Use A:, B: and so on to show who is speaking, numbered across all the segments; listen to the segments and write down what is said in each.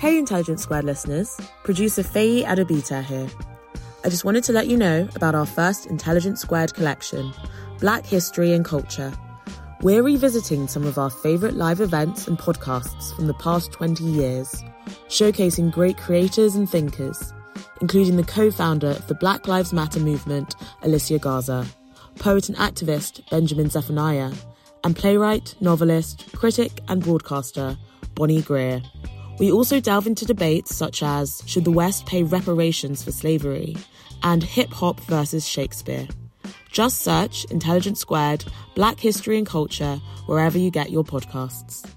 A: Hey, Intelligence Squared listeners, producer Faye Adobita here. I just wanted to let you know about our first Intelligence Squared collection, Black History and Culture. We're revisiting some of our favourite live events and podcasts from the past 20 years, showcasing great creators and thinkers, including the co founder of the Black Lives Matter movement, Alicia Garza, poet and activist Benjamin Zephaniah, and playwright, novelist, critic, and broadcaster Bonnie Greer. We also delve into debates such as should the West pay reparations for slavery and hip hop versus Shakespeare. Just search Intelligence Squared, Black History and Culture wherever you get your podcasts.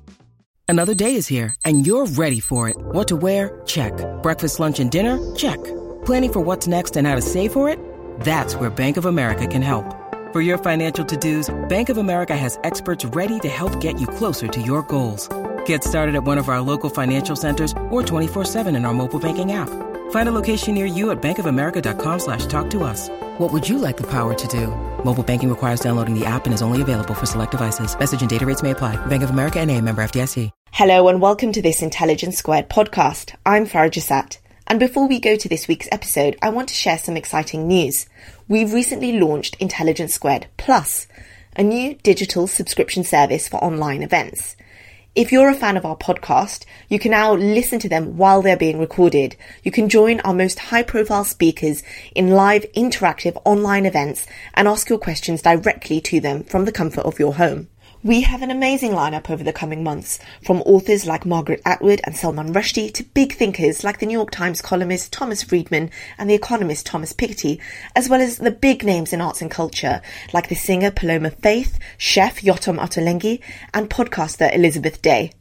B: Another day is here and you're ready for it. What to wear? Check. Breakfast, lunch, and dinner? Check. Planning for what's next and how to save for it? That's where Bank of America can help. For your financial to-dos, Bank of America has experts ready to help get you closer to your goals. Get started at one of our local financial centers or 24-7 in our mobile banking app. Find a location near you at bankofamerica.com slash talk to us. What would you like the power to do? Mobile banking requires downloading the app and is only available for select devices. Message and data rates may apply. Bank of America and a member FDIC.
C: Hello and welcome to this Intelligence Squared podcast. I'm Farah. And before we go to this week's episode, I want to share some exciting news. We've recently launched Intelligence Squared Plus, a new digital subscription service for online events. If you're a fan of our podcast, you can now listen to them while they're being recorded. You can join our most high profile speakers in live interactive online events and ask your questions directly to them from the comfort of your home. We have an amazing lineup over the coming months, from authors like Margaret Atwood and Salman Rushdie to big thinkers like the New York Times columnist Thomas Friedman and the economist Thomas Piketty, as well as the big names in arts and culture like the singer Paloma Faith, chef Yotam Ottolenghi, and podcaster Elizabeth Day.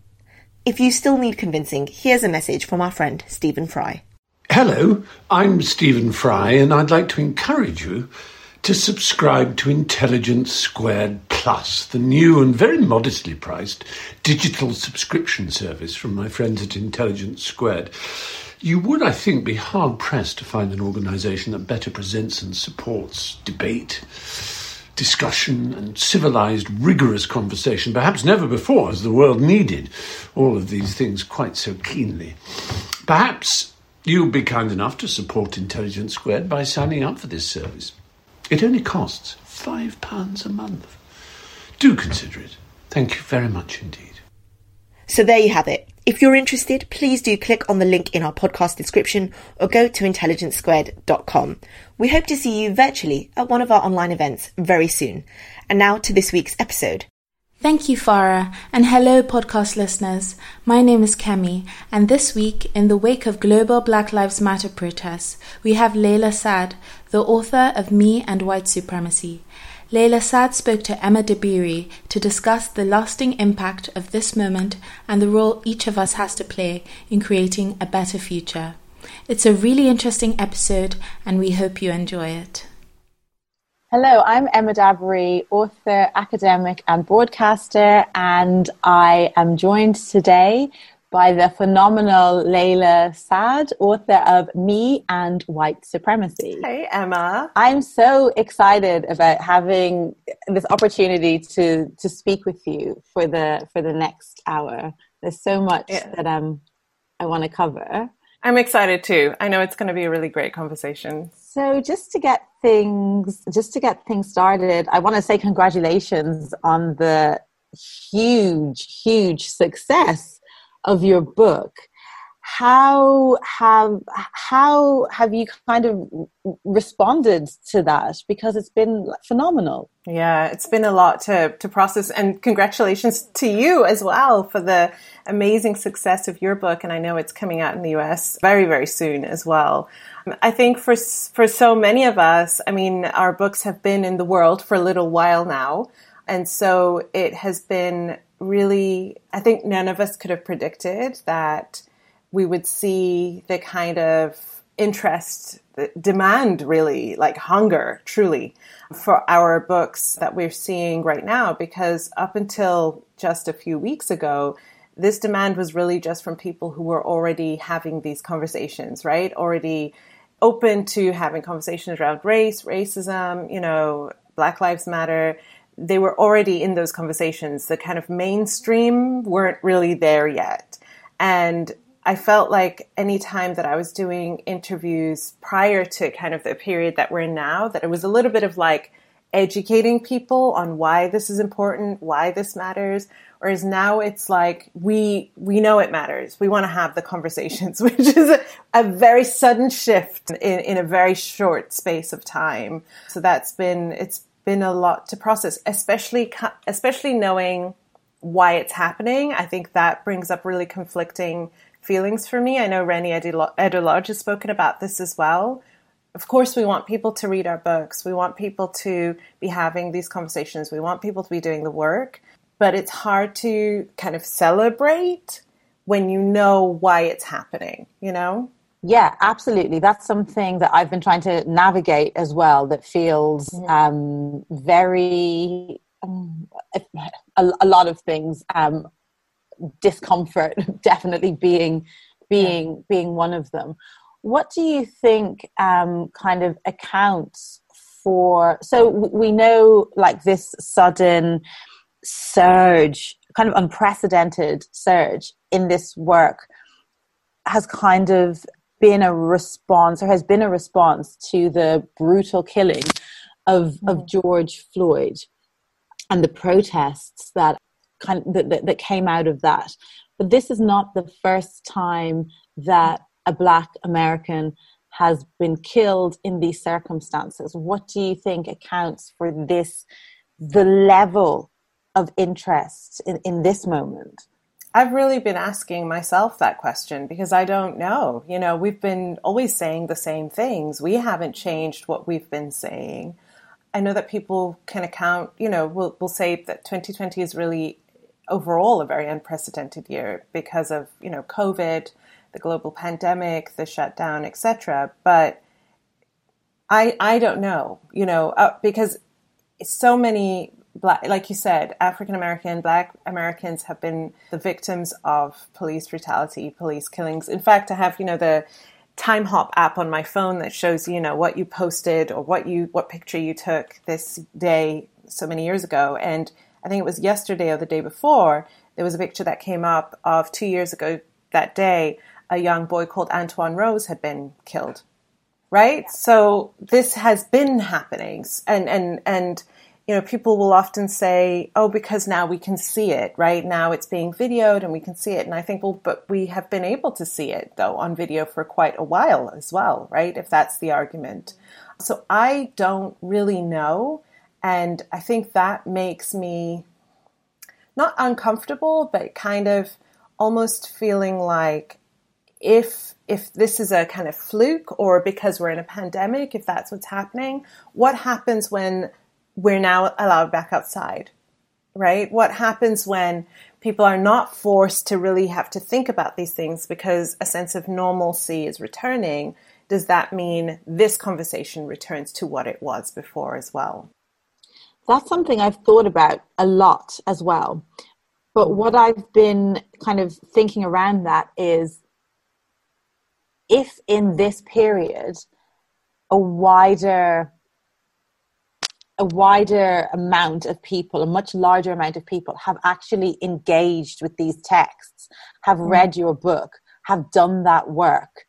C: If you still need convincing, here's a message from our friend Stephen Fry.
D: Hello, I'm Stephen Fry, and I'd like to encourage you to subscribe to Intelligence Squared Plus, the new and very modestly priced digital subscription service from my friends at Intelligence Squared. You would, I think, be hard pressed to find an organisation that better presents and supports debate, discussion, and civilised, rigorous conversation. Perhaps never before has the world needed all of these things quite so keenly. Perhaps you'll be kind enough to support Intelligence Squared by signing up for this service. It only costs £5 a month. Do consider it. Thank you very much indeed.
C: So there you have it. If you're interested, please do click on the link in our podcast description or go to intelligencesquared.com. We hope to see you virtually at one of our online events very soon. And now to this week's episode.
E: Thank you, Farah, and hello, podcast listeners. My name is Kemi, and this week, in the wake of global Black Lives Matter protests, we have Layla Saad, the author of Me and White Supremacy. Layla Saad spoke to Emma Dabiri to discuss the lasting impact of this moment and the role each of us has to play in creating a better future. It's a really interesting episode, and we hope you enjoy it.
F: Hello, I'm Emma Dabiri, author, academic, and broadcaster, and I am joined today by the phenomenal Layla Saad, author of Me and White Supremacy.
G: Hey, Emma.
F: I'm so excited about having this opportunity to to speak with you for the for the next hour. There's so much yeah. that um I want to cover.
G: I'm excited too. I know it's going to be a really great conversation.
F: So just to get things just to get things started, I want to say congratulations on the huge huge success of your book how have how have you kind of responded to that? Because it's been phenomenal.
G: Yeah it's been a lot to to process. And congratulations to you as well for the amazing success of your book. And i know it's coming out in the us very very soon as well. I think for for so many of us i mean our books have been in the world for a little while now. And so it has been really i think none of us could have predicted that we would see the kind of interest, demand really, like hunger truly for our books that we're seeing right now. Because up until just a few weeks ago, this demand was really just from people who were already having these conversations, right? Already open to having conversations around race, racism, you know, Black Lives Matter. They were already in those conversations. The kind of mainstream weren't really there yet. And I felt like any time that I was doing interviews prior to kind of the period that we're in now, that it was a little bit of like educating people on why this is important, why this matters. Whereas now it's like we we know it matters. We want to have the conversations, which is a, a very sudden shift in, in a very short space of time. So that's been it's been a lot to process, especially especially knowing why it's happening. I think that brings up really conflicting feelings for me. I know Reni Eddo-Lodge has spoken about this as well. Of course, we want people to read our books. We want people to be having these conversations. We want people to be doing the work. But it's hard to kind of celebrate when you know why it's happening, you know?
F: Yeah, absolutely. That's something that I've been trying to navigate as well that feels mm-hmm. um, very, um, a, a, lot of things um, discomfort definitely being being yeah. being one of them what do you think um, kind of accounts for so we know like this sudden surge kind of unprecedented surge in this work has kind of been a response or has been a response to the brutal killing of mm. of George Floyd and the protests that kind of, that, that came out of that. But this is not the first time that a Black American has been killed in these circumstances. What do you think accounts for this, the level of interest in, in this moment?
G: I've really been asking myself that question because I don't know. You know, we've been always saying the same things. We haven't changed what we've been saying. I know that people can account, you know, will will say that 2020 is really overall a very unprecedented year because of you know COVID, the global pandemic, the shutdown, etc. But I I don't know, you know, uh, because so many black, like you said, African American, Black Americans have been the victims of police brutality, police killings. In fact, I have you know the Timehop app on my phone that shows you know what you posted or what you what picture you took this day so many years ago and I think it was yesterday or the day before, there was a picture that came up of two years ago that day, a young boy called Antwon Rose had been killed. Right? Yeah. So this has been happening. And, and, and, you know, people will often say, oh, because now we can see it, right? Now it's being videoed and we can see it. And I think, well, but we have been able to see it, though, on video for quite a while as well, right? If that's the argument. So I don't really know and I think that makes me not uncomfortable, but kind of almost feeling like if if this is a kind of fluke or because we're in a pandemic, if that's what's happening, what happens when we're now allowed back outside? Right? What happens when people are not forced to really have to think about these things because a sense of normalcy is returning? Does that mean this conversation returns to what it was before as well?
F: That's something I've thought about a lot as well. But what I've been kind of thinking around that is if in this period a wider a wider amount of people, a much larger amount of people have actually engaged with these texts, have mm. read your book, have done that work,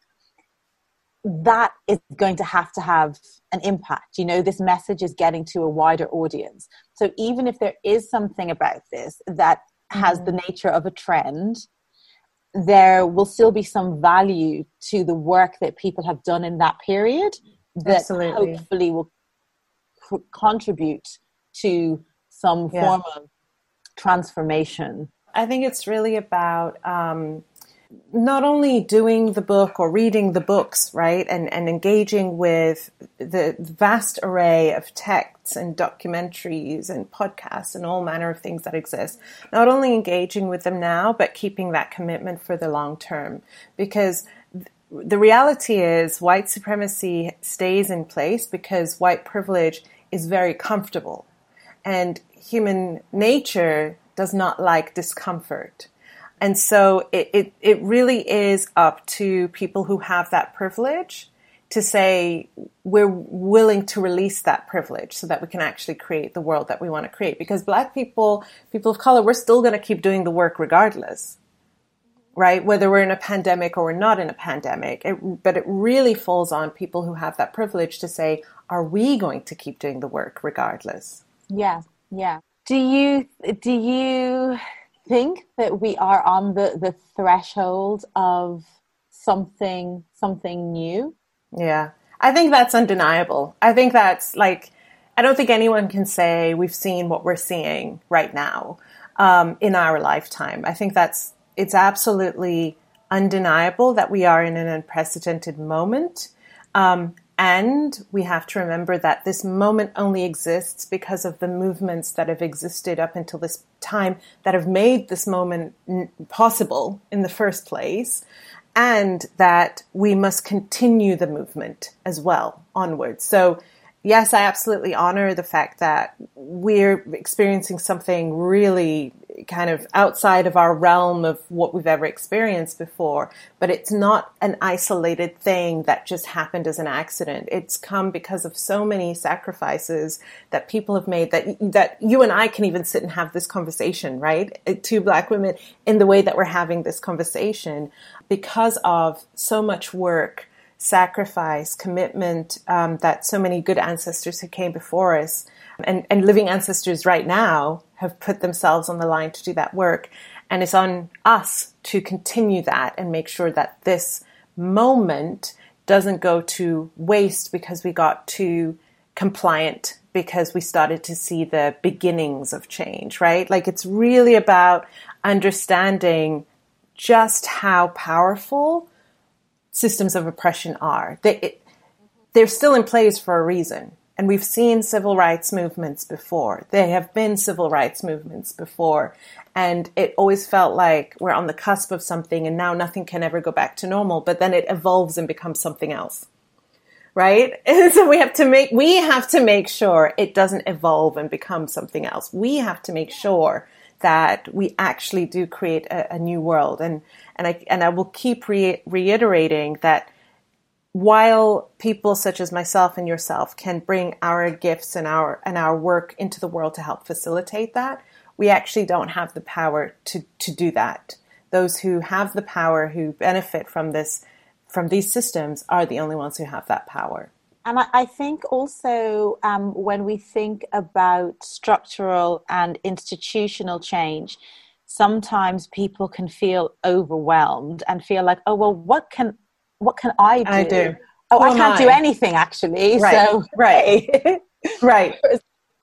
F: that is going to have to have an impact. You know, this message is getting to a wider audience. So even if there is something about this that has mm-hmm. the nature of a trend, there will still be some value to the work that people have done in that period that Absolutely. hopefully will contribute to some yeah. form of transformation.
G: I think it's really about um, not only doing the book or reading the books, right, and, and engaging with the vast array of texts and documentaries and podcasts and all manner of things that exist, not only engaging with them now, but keeping that commitment for the long term. Because the reality is white supremacy stays in place because white privilege is very comfortable. And human nature does not like discomfort. And so it, it, it really is up to people who have that privilege to say we're willing to release that privilege so that we can actually create the world that we want to create. Because black people, people of color, we're still going to keep doing the work regardless. right? Whether we're in a pandemic or we're not in a pandemic. It, but it really falls on people who have that privilege to say, are we going to keep doing the work regardless?
F: Yeah, yeah. Do you do you think that we are on the, the threshold of something something new?
G: Yeah. I think that's undeniable. I think that's like I don't think anyone can say we've seen what we're seeing right now um, in our lifetime. I think that's it's absolutely undeniable that we are in an unprecedented moment. Um, and we have to remember that this moment only exists because of the movements that have existed up until this time that have made this moment possible in the first place. And that we must continue the movement as well onwards. So yes, I absolutely honor the fact that we're experiencing something really kind of outside of our realm of what we've ever experienced before, but it's not an isolated thing that just happened as an accident. It's come because of so many sacrifices that people have made that that you and I can even sit and have this conversation, right? Two black women in the way that we're having this conversation because of so much work sacrifice, commitment um, that so many good ancestors who came before us and, and living ancestors right now have put themselves on the line to do that work. And it's on us to continue that and make sure that this moment doesn't go to waste because we got too compliant because we started to see the beginnings of change, right? Like it's really about understanding just how powerful systems of oppression are. They, it, they're still in place for a reason. And we've seen civil rights movements before. There have been civil rights movements before. And it always felt like we're on the cusp of something and now nothing can ever go back to normal, but then it evolves and becomes something else. Right? And so we have to make, we have to make sure it doesn't evolve and become something else. We have to make sure that we actually do create a, a new world. And, and I, and I will keep re- reiterating that while people such as myself and yourself can bring our gifts and our, and our work into the world to help facilitate that, we actually don't have the power to, to do that. Those who have the power, who benefit from this, from these systems, are the only ones who have that power.
F: And I, I think also um, when we think about structural and institutional change, sometimes people can feel overwhelmed and feel like, oh well, what can what can I do?
G: I do.
F: Oh, Who I can't I? do anything actually.
G: Right.
F: So
G: right, right.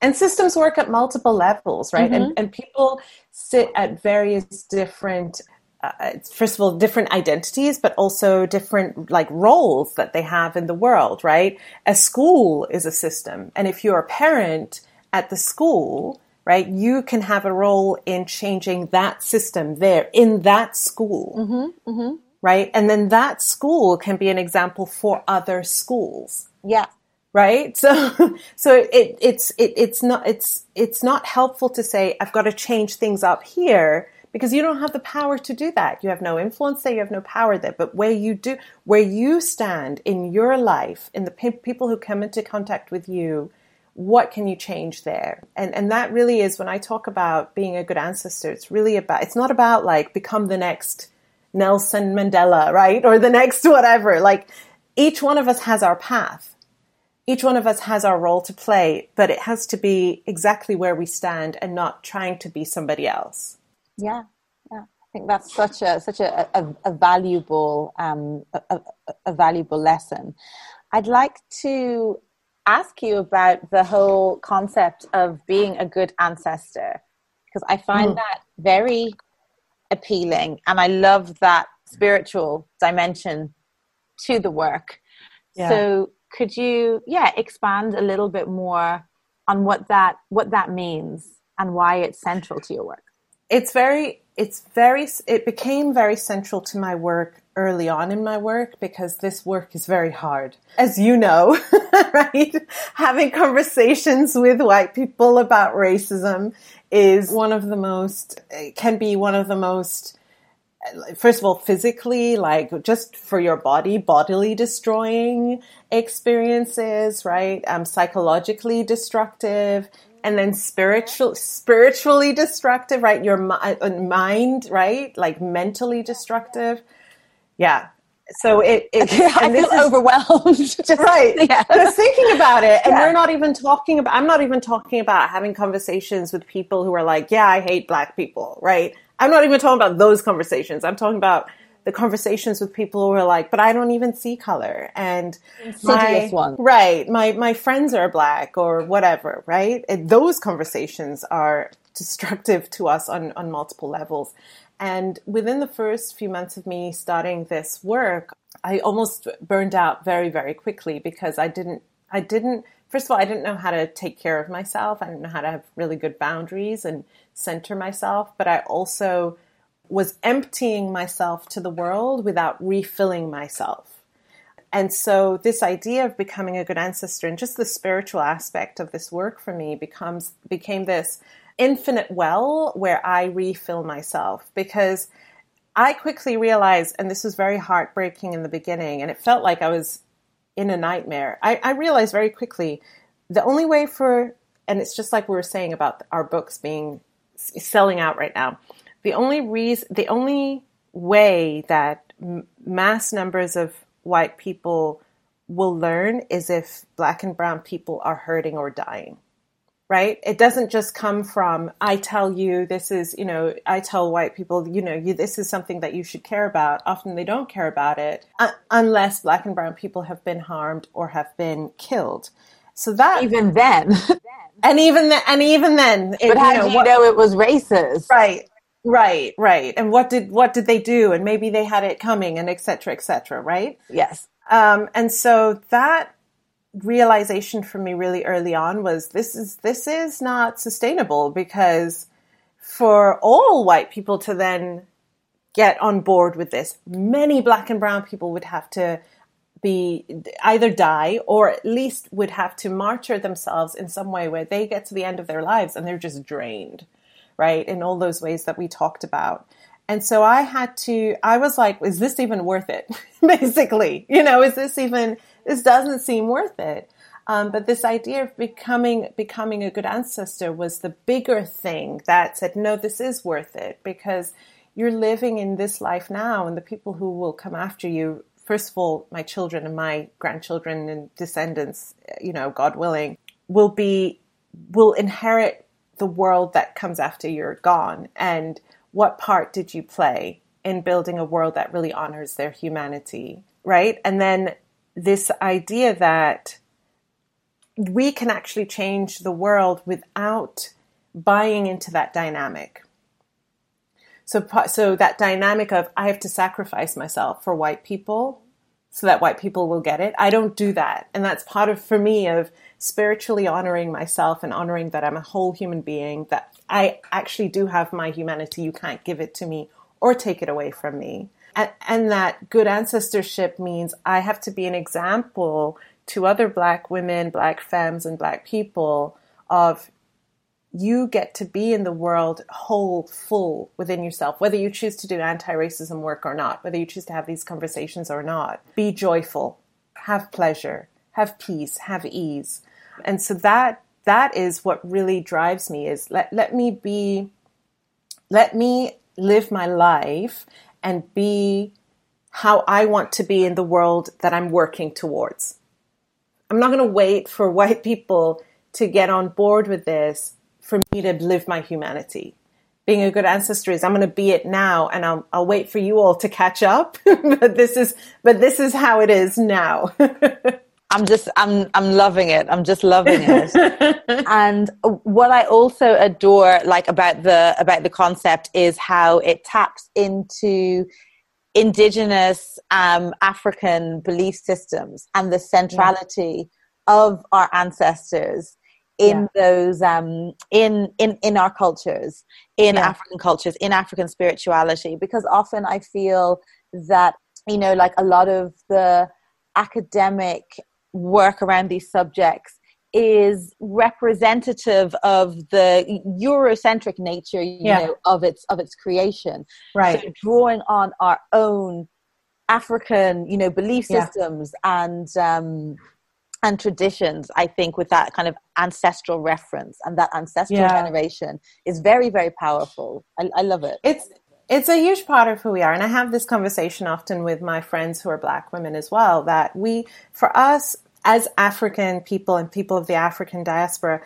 G: And systems work at multiple levels, right? Mm-hmm. And and people sit at various different uh, first of all different identities but also different like roles that they have in the world right? A school is a system and if you're a parent at the school right you can have a role in changing that system there in that school.
F: Mm-hmm, mm-hmm.
G: right? And then that school can be an example for other schools.
F: Yeah.
G: Right? So so it it's it, it's not it's it's not helpful to say i've got to change things up here because you don't have the power to do that. You have no influence there, you have no power there. But where you do, where you stand in your life, in the pe- people who come into contact with you, what can you change there? And and that really is when I talk about being a good ancestor. It's really about. It's not about like become the next Nelson Mandela, right, or the next whatever. Like each one of us has our path. Each one of us has our role to play, but it has to be exactly where we stand and not trying to be somebody else.
F: Yeah, yeah. I think that's such a such a, a, a valuable um, a, a, valuable lesson. I'd like to ask you about the whole concept of being a good ancestor because I find mm. that very appealing, and I love that spiritual dimension to the work. Yeah. So, could you, yeah, expand a little bit more on what that what that means and why it's central to your work?
G: It's very it's very it became very central to my work early on in my work because this work is very hard. As you know right? Having conversations with white people about racism is one of the most can be one of the most first of all physically like just for your body bodily destroying experiences right? Um, psychologically destructive and then spiritual spiritually destructive right your uh, uh, mind right like mentally destructive yeah so it, it
F: I feel is, overwhelmed. Just,
G: right. Yeah. Just thinking about it. And yeah. we're not even talking about, I'm not even talking about having conversations with people who are like, yeah, I hate black people. Right. I'm not even talking about those conversations. I'm talking about the conversations with people who are like, but I don't even see color. And
F: my,
G: right. My, my friends are black or whatever. Right. And those conversations are destructive to us on, on multiple levels. And within the first few months of me starting this work, I almost burned out very, very quickly because I didn't, I didn't, first of all, I didn't know how to take care of myself. I didn't know how to have really good boundaries and center myself. But I also was emptying myself to the world without refilling myself. And so this idea of becoming a good ancestor and just the spiritual aspect of this work for me becomes became this infinite well where I refill myself because I quickly realized, and this was very heartbreaking in the beginning, and it felt like I was in a nightmare. I, I realized very quickly the only way for, and it's just like we were saying about our books being selling out right now. The only reason, the only way that m- mass numbers of white people will learn is if black and brown people are hurting or dying right? It doesn't just come from, I tell you this is, you know, I tell white people, you know, you, this is something that you should care about. Often they don't care about it uh, unless black and brown people have been harmed or have been killed. So that
F: even then,
G: and even then, and even then,
F: it, but how you know, do you what, know it was racist?
G: Right. Right, right. And what did what did they do? And maybe they had it coming, and et cetera, et cetera. Right.
F: Yes.
G: Um, and so that realization for me really early on was this is this is not sustainable because for all white people to then get on board with this, many black and brown people would have to be either die or at least would have to martyr themselves in some way where they get to the end of their lives and they're just drained, right? In all those ways that we talked about. And so I had to, I was like, is this even worth it? Basically, you know, is this even, this doesn't seem worth it. Um, but this idea of becoming becoming a good ancestor was the bigger thing that said, no, this is worth it because you're living in this life now, and the people who will come after you, first of all, my children and my grandchildren and descendants, you know, God willing, will be will inherit the world that comes after you're gone. And what part did you play in building a world that really honors their humanity, right? And then this idea that we can actually change the world without buying into that dynamic. So, so that dynamic of I have to sacrifice myself for white people so that white people will get it. I don't do that. And that's part of, for me, of spiritually honoring myself and honoring that I'm a whole human being, that I actually do have my humanity. You can't give it to me or take it away from me. And, and that good ancestorship means I have to be an example to other black women, black femmes, and black people of you get to be in the world whole, full within yourself, whether you choose to do anti racism work or not, whether you choose to have these conversations or not. Be joyful, have pleasure, have peace, have ease. And so that that is what really drives me is let, let me be let me live my life and be how I want to be in the world that I'm working towards. I'm not going to wait for white people to get on board with this for me to live my humanity. Being a good ancestor is I'm going to be it now and I'll, I'll wait for you all to catch up. but this is, but this is how it is now.
F: I'm just I'm I'm loving it. I'm just loving it. and what I also adore like about the about the concept is how it taps into indigenous um, African belief systems and the centrality yeah. of our ancestors in yeah. those um, in in in our cultures, in yeah. African cultures, in African spirituality. Because often I feel that you know, like a lot of the academic work around these subjects is representative of the Eurocentric nature, you yeah. know, of its of its creation.
G: Right.
F: So drawing on our own African, you know, belief systems yeah. and um, and traditions i think with that kind of ancestral reference and that ancestral
G: Yeah.
F: generation is very very powerful i, I love it
G: it's it's a huge part of who we are. And i have this conversation often with my friends who are black women as well that we for us as african people and people of the african diaspora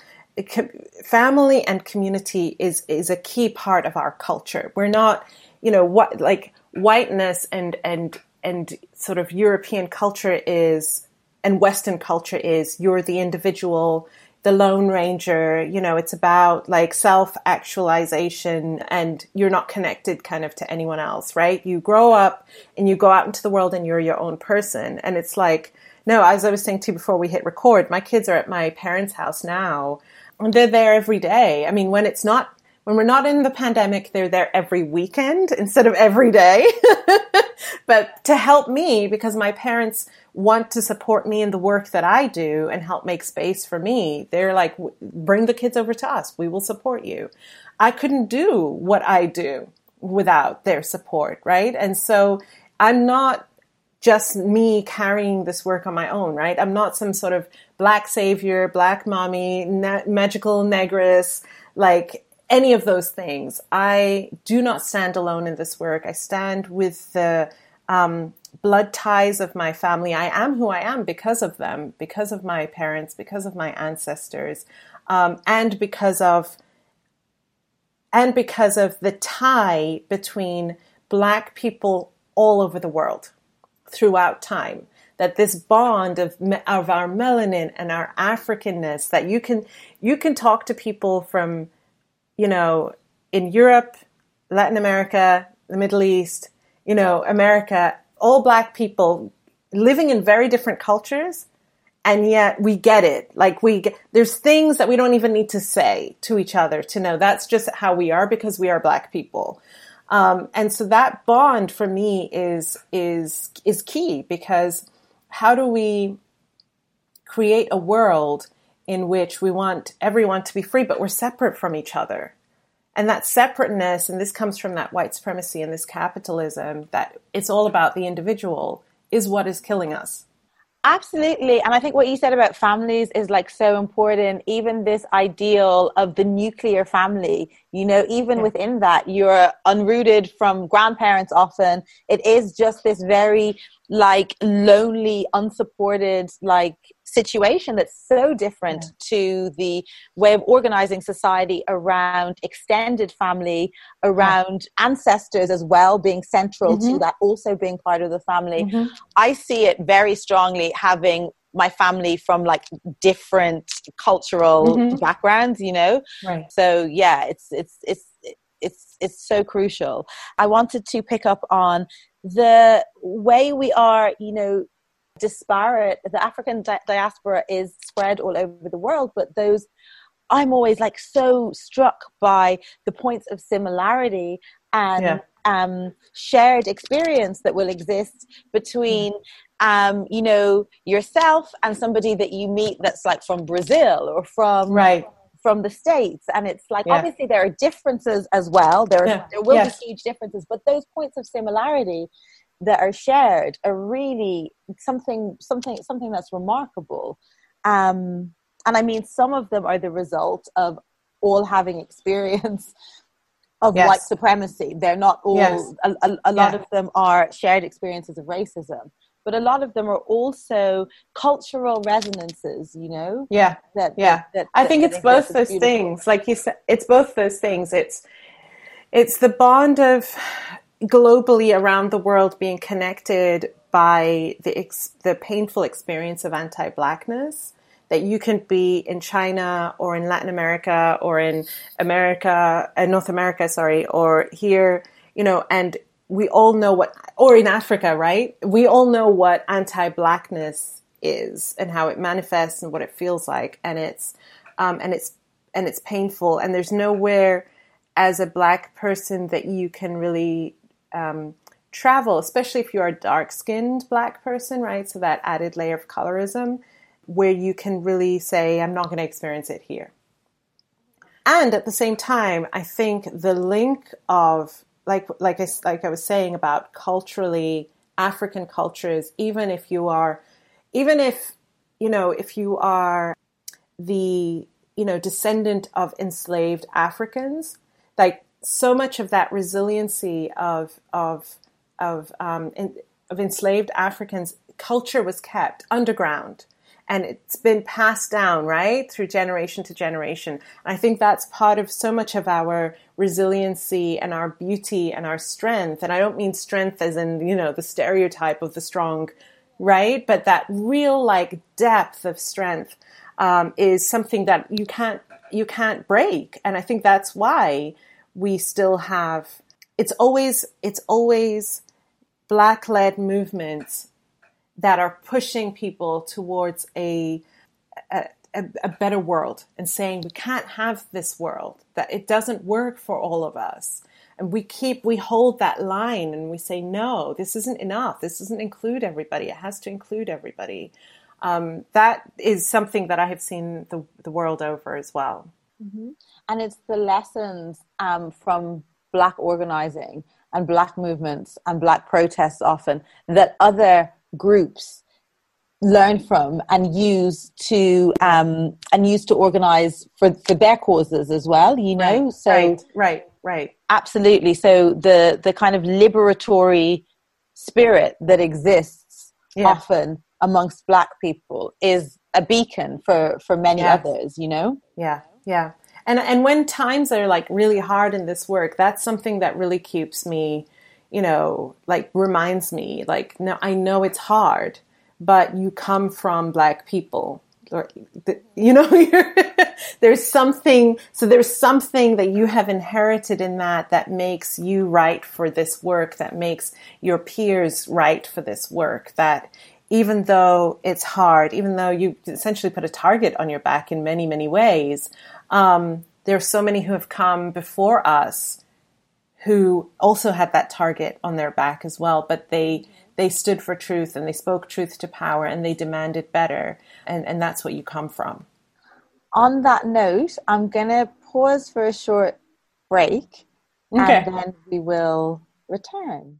G: family and community is is a key part of our culture. We're not you know what like whiteness and and and sort of european culture is and western culture is you're the individual the lone ranger you know it's about like self actualization and you're not connected kind of to anyone else right? You grow up and you go out into the world and you're your own person. And it's like no as i was saying to you before we hit record my kids are at my parents house now. And they're there every day. I mean when it's not when we're not in the pandemic they're there every weekend instead of every day but to help me because my parents want to support me in the work that I do and help make space for me. They're like, bring the kids over to us. We will support you. I couldn't do what I do without their support, right? And so I'm not just me carrying this work on my own, right? I'm not some sort of black savior, black mommy, na- magical negress, like any of those things. I do not stand alone in this work. I stand with the um, blood ties of my family. I am who I am because of them, because of my parents, because of my ancestors, um, and because of and because of the tie between black people all over the world throughout time that this bond of of our melanin and our africanness that you can you can talk to people from you know in Europe Latin America the Middle East you know America all black people living in very different cultures and yet we get it. Like we get, there's things that we don't even need to say to each other to know that's just how we are because we are black people. Um, and so that bond for me is is is key because how do we create a world in which we want everyone to be free but we're separate from each other and that separateness and this comes from that white supremacy and this capitalism that it's all about the individual is what is killing us
F: Absolutely. And I think what you said about families is like so important. Even this ideal of the nuclear family, you know, even within that, you're unrooted from grandparents often. It is just this very like lonely, unsupported, like situation that's so different to the way of organizing society around extended family, around ancestors as well being central to mm-hmm. that, also being part of the family. Mm-hmm. I see it very strongly having my family from like different cultural backgrounds, you know.
G: Right.
F: So yeah, it's it's it's it's it's so crucial. I wanted to pick up on the way we are, you know, disparate. The African di- diaspora is spread all over the world, but those I'm always like so struck by the points of similarity and
G: Yeah.
F: um, shared experience that will exist between um, you know yourself and somebody that you meet that's like from Brazil or from
G: right
F: from the states and it's like
G: Yeah.
F: obviously there are differences as well there, are,
G: Yeah.
F: there will
G: Yes.
F: be huge differences but those points of similarity that are shared are really something something something that's remarkable um and i mean some of them are the result of all having experience of
G: Yes.
F: white supremacy they're not all
G: Yes.
F: a, a, a lot of them are shared experiences of racism but a lot of them are also cultural resonances you know?
G: Yeah.
F: That
G: yeah.
F: that,
G: i
F: that-
G: think
F: that
G: it's both those
F: beautiful.
G: things. Like you said it's both those things. It's it's the bond of globally around the world being connected by the ex- the painful experience of anti-blackness that you can be in China or in Latin America or in America, uh, North America, sorry, or here, you know, and we all know what, or in Africa, right? We all know what anti-blackness is and how it manifests and what it feels like, and it's, um, and it's, and it's painful, and there's nowhere as a black person that you can really um, travel, especially if you're a dark-skinned black person, right? So that added layer of colorism where you can really say, I'm not going to experience it here. And at the same time, I think the link of like like I, like I was saying about culturally African cultures, even if you are, even if you know, if you are the, you know, descendant of enslaved Africans, like so much of that resiliency of, of, of, um, in, of enslaved Africans, culture was kept underground and it's been passed down, right, through generation to generation. And I think that's part of so much of our resiliency and our beauty and our strength. And I don't mean strength as in, you know, the stereotype of the strong, right? But that real like depth of strength um, is something that you can't you can't break. And I think that's why we still have it's always it's always black led movements that are pushing people towards a, a, a, better world and saying we can't have this world, that it doesn't work for all of us. And we keep, we hold that line and we say, no, this isn't enough. This doesn't include everybody. It has to include everybody. Um, that is something that I have seen the, the world over as well.
F: Mm-hmm. And it's the lessons um, from Black organizing and Black movements and Black protests often that other groups learn from and use to um, and use to organize for, for their causes as well you know?
G: Right,
F: so
G: right right right.
F: Absolutely. So the the kind of liberatory spirit that exists yeah. often amongst black people is a beacon for for many yes. others you know?
G: Yeah yeah. And and when times are like really hard in this work that's something that really keeps me you know, like reminds me, like, no, I know it's hard, but you come from black people. Or, you know, there's something, so there's something that you have inherited in that that makes you right for this work, that makes your peers right for this work, that even though it's hard, even though you essentially put a target on your back in many, many ways, um, there are so many who have come before us who also had that target on their back as well, but they they stood for truth and they spoke truth to power and they demanded better. And, and that's what you come from.
F: On that note, I'm going to pause for a short break okay. and then we will return.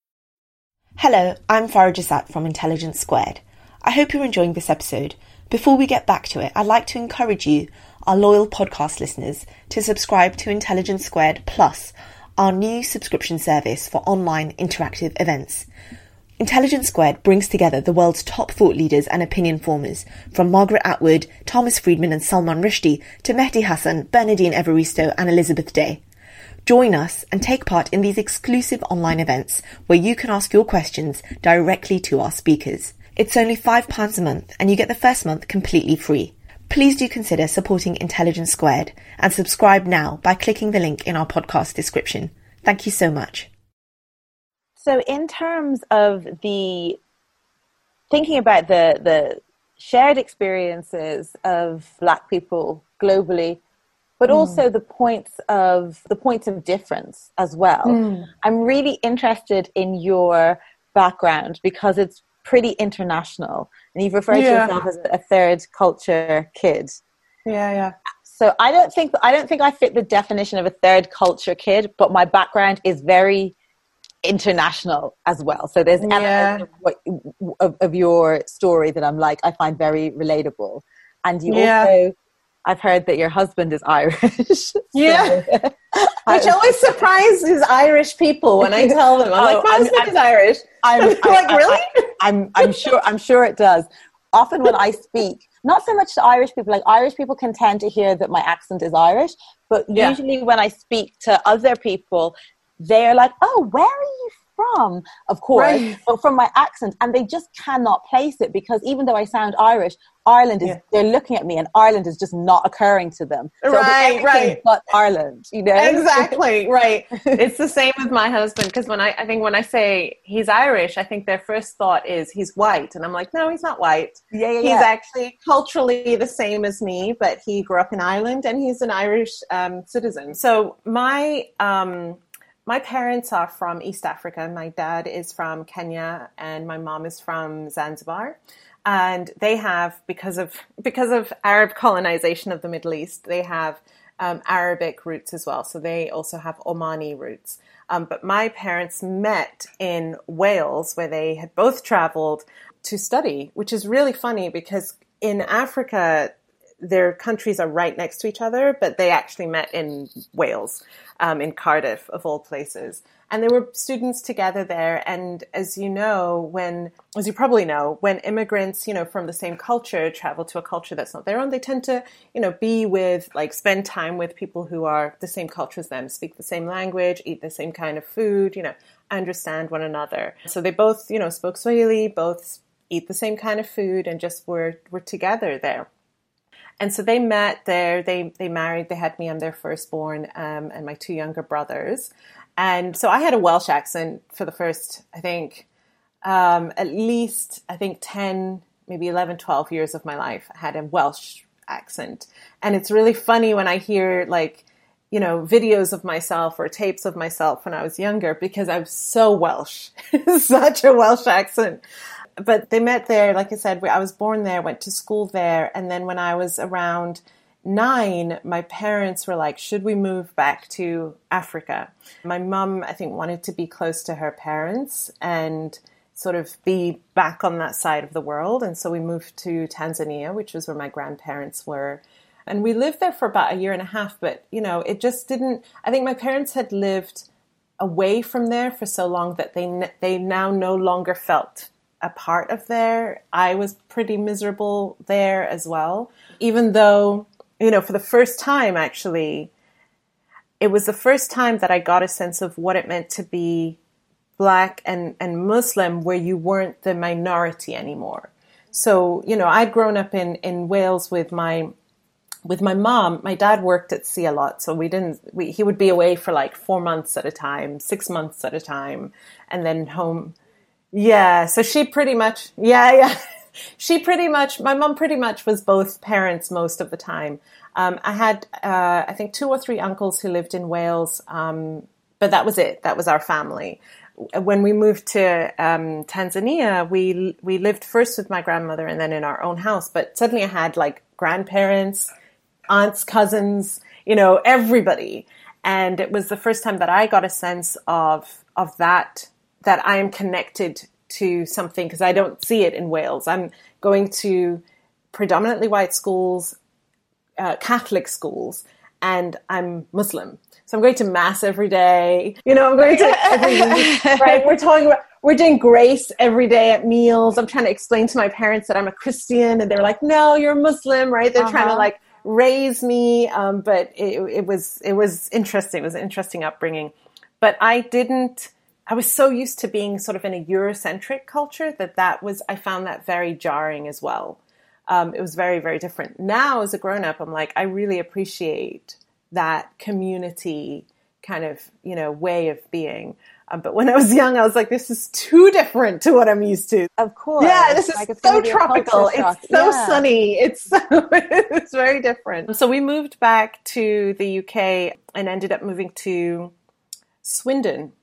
C: Hello, I'm Farah Jasat from Intelligence Squared. I hope you're enjoying this episode. Before we get back to it, I'd like to encourage you, our loyal podcast listeners, to subscribe to Intelligence Squared Plus, our new subscription service for online interactive events. Intelligence Squared brings together the world's top thought leaders and opinion formers, from Margaret Atwood, Thomas Friedman and Salman Rushdie to Mehdi Hasan, Bernardine Evaristo and Elizabeth Day. Join us and take part in these exclusive online events where you can ask your questions directly to our speakers. It's only £5 a month and you get the first month completely free. Please do consider supporting Intelligence Squared and subscribe now by clicking the link in our podcast description. Thank you so much.
F: So, in terms of the thinking about the, the shared experiences of Black people globally, but mm. also the points of the points of difference as well. Mm. I'm really interested in your background because it's pretty international, and you've referred yeah. to yourself as a third culture kid.
G: Yeah, yeah.
F: So I don't think I don't think I fit the definition of a third culture kid, but my background is very international as well. So there's yeah. elements of, what, of, of, your story that I'm like I find very relatable, and you yeah. also I've heard that your husband is Irish.
G: Yeah. Which always surprises Irish people when I tell them. I'm oh, like, my husband I'm, is Irish. I'm, like,
F: I,
G: really?
F: I'm, I'm sure, I'm sure it does. Often when I speak, not so much to Irish people, like Irish people can tend to hear that my accent is Irish, but yeah. usually when I speak to other people, they're like, oh, where are you from? Of course, right. but from my accent. And they just cannot place it because even though I sound Irish, Ireland is, yeah. they're looking at me and Ireland is just not occurring to them.
G: So right, right.
F: But Ireland, you know?
G: Exactly, right. it's the same with my husband because when I, I think when I say he's Irish, I think their first thought is he's white. And I'm like, no, he's not white.
F: Yeah, yeah
G: He's
F: yeah.
G: actually culturally the same as me, but he grew up in Ireland and he's an Irish um, citizen. So my, um, my parents are from East Africa. My dad is from Kenya and my mom is from Zanzibar and they have because of because of Arab colonization of the Middle East, they have um, Arabic roots as well. So they also have Omani roots. Um, but my parents met in Wales, where they had both traveled to study, which is really funny because in Africa their countries are right next to each other, but they actually met in Wales, um, in Cardiff, of all places. And there were students together there. And as you know, when, as you probably know, when immigrants, you know, from the same culture travel to a culture that's not their own, they tend to, you know, be with, like, spend time with people who are the same culture as them, speak the same language, eat the same kind of food, you know, understand one another. So they both, you know, spoke Swahili, both eat the same kind of food, and just were, were together there and so they met there. They they married. They had me. I'm their firstborn, um, and my two younger brothers. And so I had a Welsh accent for the first, I think, um, at least I think ten, maybe 11, 12 years of my life. I had a Welsh accent, and it's really funny when I hear like you know videos of myself or tapes of myself when I was younger because I'm so Welsh, such a Welsh accent but they met there. Like I said, I was born there, went to school there, and then when I was around nine, my parents were like, "Should we move back to Africa?" My mum, I think, wanted to be close to her parents and sort of be back on that side of the world, and so we moved to Tanzania, which was where my grandparents were. And we lived there for about a year and a half, but you know, it just didn't. I think my parents had lived away from there for so long that they they now no longer felt a part of there. I was pretty miserable there as well. Even though, you know, for the first time, actually, it was the first time that I got a sense of what it meant to be black and, and Muslim where you weren't the minority anymore. So, you know, I'd grown up in, in Wales with my with my mom, my dad worked at sea a lot, so we didn't. We, he would be away for like four months at a time, six months at a time, and then home yeah, so she pretty much, yeah, yeah. she pretty much, my mom pretty much was both parents most of the time. Um, I had, uh, I think, two or three uncles who lived in Wales, um, but that was it. That was our family. When we moved to um, Tanzania, we we lived first with my grandmother and then in our own house. But suddenly, I had like grandparents, aunts, cousins, you know, everybody, and it was the first time that I got a sense of of that that I am connected to something because I don't see it in Wales. I'm going to predominantly white schools, uh, Catholic schools, and I'm Muslim. So I'm going to mass every day. You know, I'm going to every week, right? We're talking about we're doing grace every day at meals. I'm trying to explain to my parents that I'm a Christian, and they're like, "No, you're Muslim," right? They're uh-huh. trying to uh-huh. like raise me, um, but it, it was it was interesting. It was an interesting upbringing, but I didn't I was so used to being sort of in a Eurocentric culture that that was, I found that very jarring as well. Um, it was very, very different. Now, as a grown up, I'm like, I really appreciate that community kind of, you know, way of being. Um, but when I was young, I was like, this is too different to what I'm used to.
F: Of course.
G: Yeah, this is like so tropical. It's so yeah. sunny. It's so, it's very different. So we moved back to the UK and ended up moving to Swindon,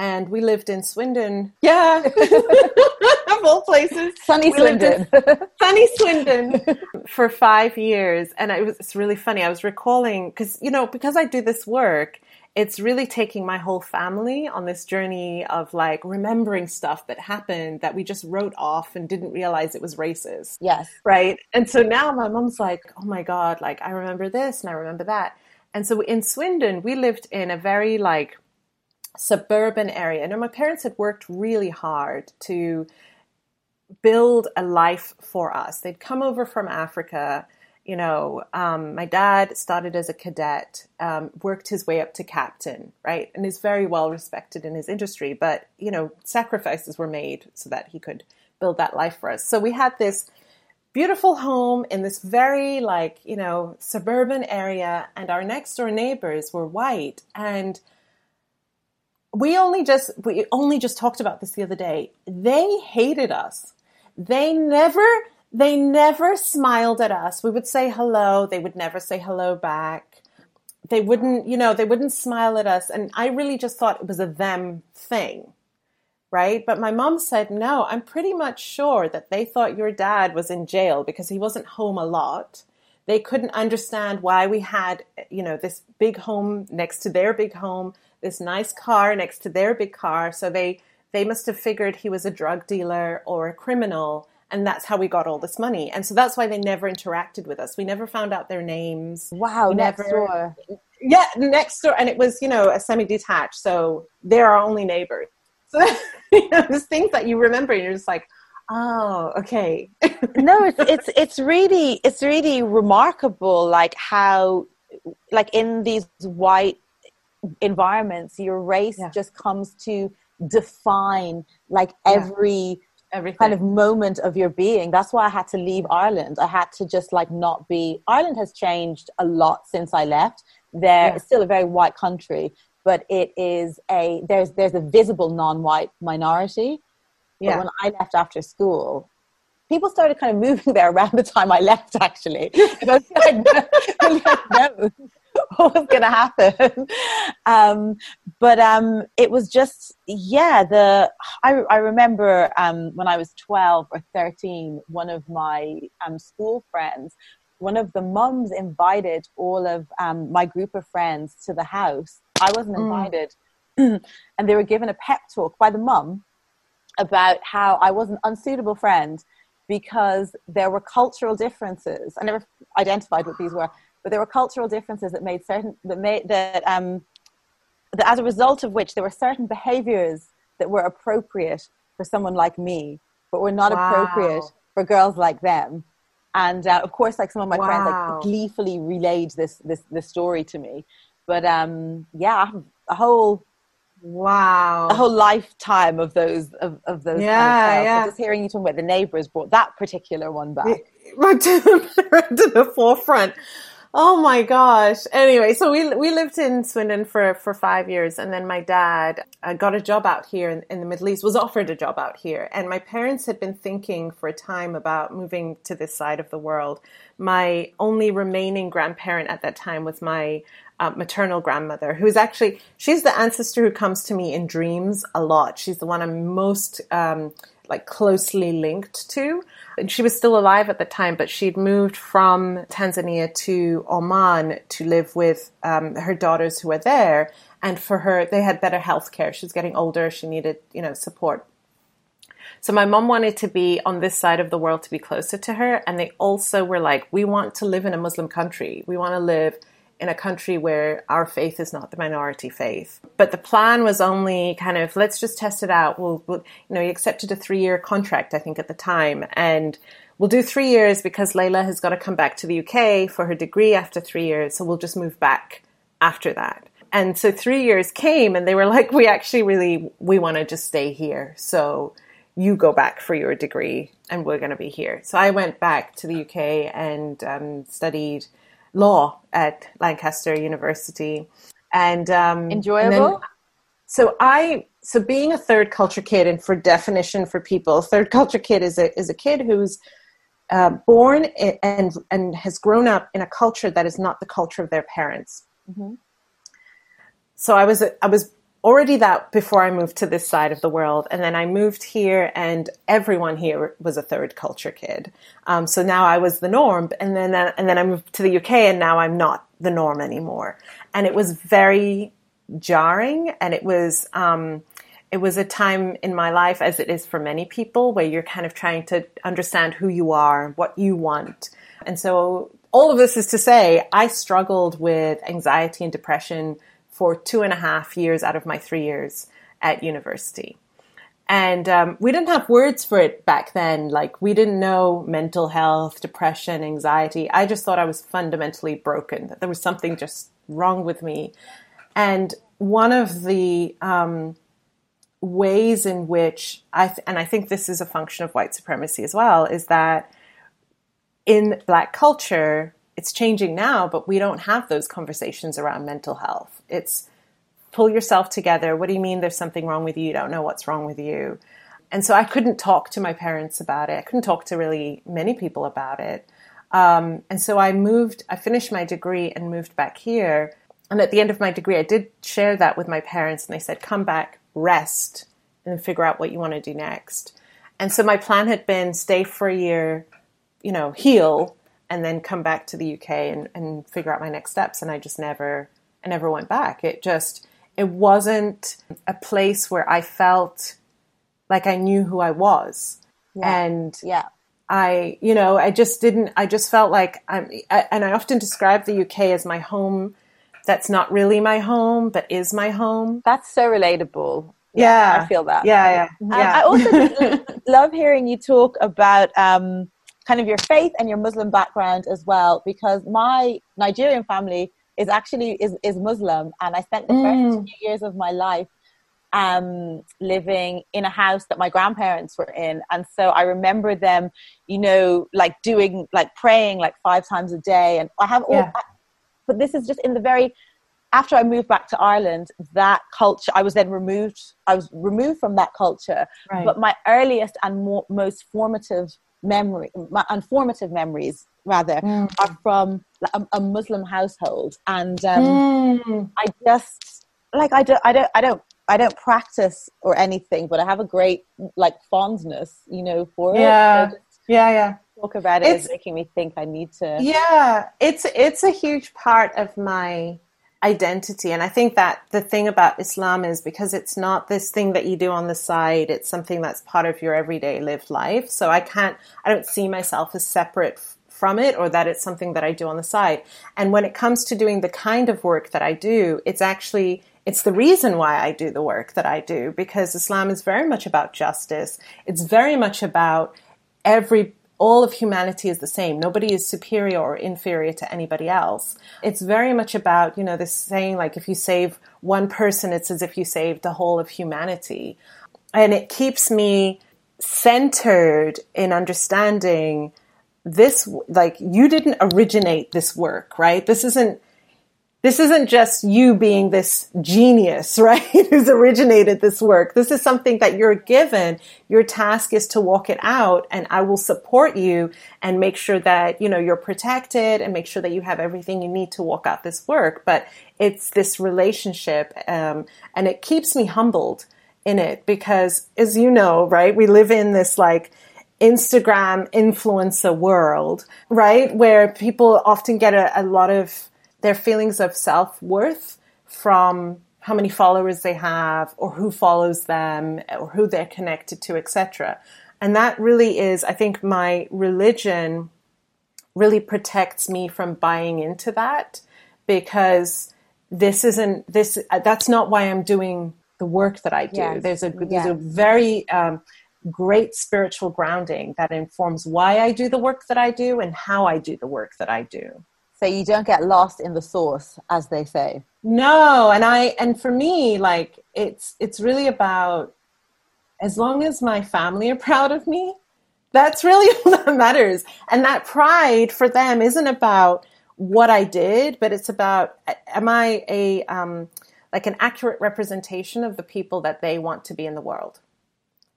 G: and we lived in Swindon. Yeah, of all places,
F: sunny Swindon,
G: sunny Swindon, for five years. And it was it's really funny. I was recalling because you know because I do this work, it's really taking my whole family on this journey of like remembering stuff that happened that we just wrote off and didn't realize it was racist.
F: Yes,
G: right. And so now my mom's like, oh my god, like I remember this and I remember that. And so in Swindon, we lived in a very like suburban area. Now, my parents had worked really hard to build a life for us. They'd come over from Africa You know, um, my dad started as a cadet, um, worked his way up to captain, right, and is very well respected in his industry. But you know, sacrifices were made so that he could build that life for us. So we had this beautiful home in this very like you know suburban area, and our next door neighbors were white and we only just we only just talked about this the other day. They hated us. They never they never smiled at us. We would say hello, they would never say hello back. They wouldn't, you know, they wouldn't smile at us and I really just thought it was a them thing. Right? But my mom said, "No, I'm pretty much sure that they thought your dad was in jail because he wasn't home a lot." They couldn't understand why we had, you know, this big home next to their big home this nice car next to their big car. So they they must have figured he was a drug dealer or a criminal, and that's how we got all this money. And so that's why they never interacted with us. We never found out their names.
F: Wow,
G: we
F: next
G: never,
F: door.
G: Yeah, next door, and it was you know a semi-detached, so they're our only neighbors. So you know, there's things that you remember, and you're just like, oh, okay.
F: no, it's it's it's really it's really remarkable, like how, like in these white environments your race yeah. just comes to define like every
G: Everything.
F: kind of moment of your being that's why i had to leave ireland i had to just like not be ireland has changed a lot since i left there yeah. it's still a very white country but it is a there's there's a visible non-white minority yeah. but when i left after school people started kind of moving there around the time I left, actually. I, I, what was going to happen. Um, but um, it was just, yeah, the I, I remember um, when I was 12 or 13, one of my um, school friends, one of the mums invited all of um, my group of friends to the house. I wasn't mm. invited. Mm. and they were given a pep talk by the mum about how I was an unsuitable friend because there were cultural differences. I never identified what these were, but there were cultural differences that made certain that made that um, that as a result of which there were certain behaviors that were appropriate for someone like me, but were not wow. appropriate for girls like them. And uh, of course, like some of my wow. friends, like gleefully relayed this this this story to me. But um, yeah, a whole
G: Wow.
F: A whole lifetime of those of, of those
G: yeah,
F: kind of
G: yeah.
F: just hearing you talk about the neighbours brought that particular one back.
G: Right to, to the forefront. Oh my gosh. Anyway, so we we lived in Swindon for for five years, and then my dad uh, got a job out here in, in, the Middle East. Was offered a job out here, and my parents had been thinking for a time about moving to this side of the world. My only remaining grandparent at that time was my uh, maternal grandmother, who's actually she's the ancestor who comes to me in dreams a lot. She's the one I'm most um, like closely linked to. And she was still alive at the time, but she'd moved from Tanzania to Oman to live with um, her daughters who were there. And for her, they had better health care. She was getting older. She needed, you know, support. So my mom wanted to be on this side of the world to be closer to her. And they also were like, we want to live in a Muslim country. We want to live in a country where our faith is not the minority faith. But the plan was only kind of let's just test it out. We'll, we'll you know, he accepted a three year contract, I think, at the time, and we'll do three years because Layla has got to come back to the UK for her degree after three years. So we'll just move back after that. And so three years came, and they were like, we actually really we want to just stay here. So you go back for your degree, and we're going to be here. So I went back to the UK and um, studied law at Lancaster University, and um,
F: enjoyable. And then,
G: so I so being a third culture kid, and for definition for people, third culture kid is a is a kid who's uh, born and and has grown up in a culture that is not the culture of their parents. Mm-hmm. So I was I was already that before I moved to this side of the world. And then I moved here and everyone here was a third culture kid. Um, so now I was the norm. And then, and then I moved to the UK and now I'm not the norm anymore. And it was very jarring and it was, um, it was a time in my life, as it is for many people, where you're kind of trying to understand who you are, what you want. And so all of this is to say, I struggled with anxiety and depression for two and a half years out of my three years at university. And um, we didn't have words for it back then. Like, we didn't know mental health, depression, anxiety. I just thought I was fundamentally broken, that there was something just wrong with me. And one of the um, ways in which I, th- and I think this is a function of white supremacy as well, is that in Black culture, it's changing now, but we don't have those conversations around mental health. It's pull yourself together. What do you mean there's something wrong with you? You don't know what's wrong with you. And so I couldn't talk to my parents about it. I couldn't talk to really many people about it. Um, and so I moved, I finished my degree and moved back here. And at the end of my degree, I did share that with my parents, and they said, come back, rest, and figure out what you want to do next. And so my plan had been stay for a year, you know, heal, and then come back to the UK and, and figure out my next steps. And I just never, I never went back. It just, it wasn't a place where I felt like I knew who I was.
F: Yeah.
G: And
F: Yeah.
G: I, you know, I just didn't, I just felt like I'm, I, and I often describe the UK as my home that's not really my home, but is my home.
F: That's so relatable.
G: Yeah.
F: I feel that.
G: Yeah, yeah.
F: Um,
G: yeah.
F: I also love hearing you talk about um, kind of your faith and your Muslim background as well, because my Nigerian family is actually is, is Muslim, and I spent the
G: Mm.
F: first few years of my life um, living in a house that my grandparents were in, and so I remember them, you know, like doing like praying like five times a day, and I have all.
G: Yeah.
F: But this is just in the very after I moved back to Ireland, that culture, I was then removed, I was removed from that culture.
G: Right.
F: But my earliest and mo- most formative memory, my unformative memories rather,
G: Mm.
F: are from a, a Muslim household. And um,
G: Mm.
F: I just, like, I don't, I don't, I don't, I don't practice or anything, but I have a great, like, fondness, you know, for
G: Yeah.
F: it. So
G: Yeah, yeah.
F: talk about it
G: It's-
F: is making me think I need to.
G: Yeah, it's it's a huge part of my identity and I think that the thing about Islam is because it's not this thing that you do on the side, it's something that's part of your everyday lived life. So I can't I don't see myself as separate from it or that it's something that I do on the side. And when it comes to doing the kind of work that I do, it's actually it's the reason why I do the work that I do because Islam is very much about justice. It's very much about every all of humanity is the same. Nobody is superior or inferior to anybody else. It's very much about, you know, this saying like if you save one person, it's as if you saved the whole of humanity. And it keeps me centered in understanding this like you didn't originate this work, right? This isn't this isn't just you being this genius, right? Who's originated this work. This is something that you're given. Your task is to walk it out and I will support you and make sure that, you know, you're protected and make sure that you have everything you need to walk out this work. But it's this relationship, um, and it keeps me humbled in it because as you know, right, we live in this like, Instagram influencer world, right? Where people often get a, a lot of their feelings of self worth from how many followers they have or who follows them or who they're connected to, etc. And that really is, I think, my religion really protects me from buying into that because this isn't this that's not why I'm doing the work that I do.
F: Yes.
G: There's a there's
F: Yes.
G: a very um, great spiritual grounding that informs why I do the work that I do and how I do the work that I do.
F: So you don't get lost in the source, as they say.
G: No, and I and for me, like it's it's really about as long as my family are proud of me, that's really all that matters. And that pride for them isn't about what I did, but it's about am I a um, like an accurate representation of the people that they want to be in the world.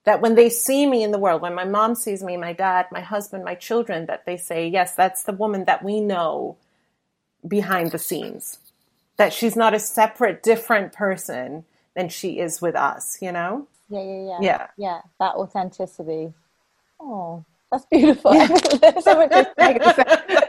G: That when they see me in the world, when my mom sees me, my dad, my husband, my children, that they say, yes, that's the woman that we know behind the scenes. That she's not a separate, different person than she is with us, you know?
F: Yeah, yeah, yeah.
G: Yeah.
F: Yeah, that authenticity. Oh, that's beautiful. so much respect. so,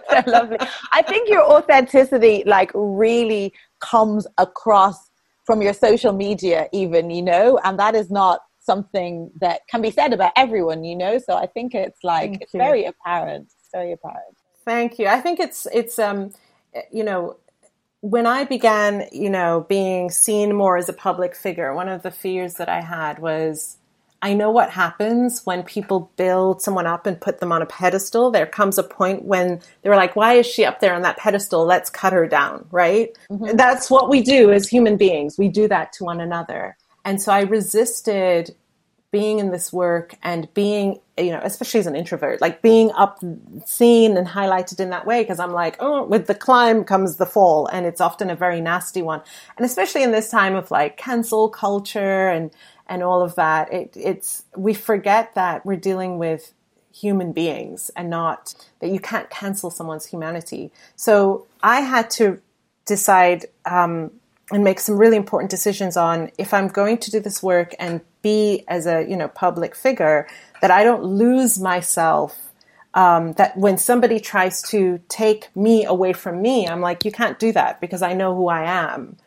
F: so lovely. I think your authenticity, like, really comes across from your social media, even, you know, and that is not something that can be said about everyone, you know. So I think it's like
G: Thank
F: it's
G: you.
F: very apparent. It's very apparent.
G: Thank you. I think it's it's um you know when I began, you know, being seen more as a public figure, one of the fears that I had was I know what happens when people build someone up and put them on a pedestal. There comes a point when they're like, why is she up there on that pedestal? Let's cut her down, right? Mm-hmm. That's what we do as human beings. We do that to one another. And so I resisted being in this work and being, you know, especially as an introvert, like being up, seen and highlighted in that way, because I'm like, oh, with the climb comes the fall. And it's often a very nasty one. And especially in this time of like cancel culture and, and all of that. It, it's we forget that we're dealing with human beings and not that you can't cancel someone's humanity. So I had to decide um, and make some really important decisions on if I'm going to do this work and be as a you know public figure that I don't lose myself. Um, that when somebody tries to take me away from me, I'm like, you can't do that because I know who I am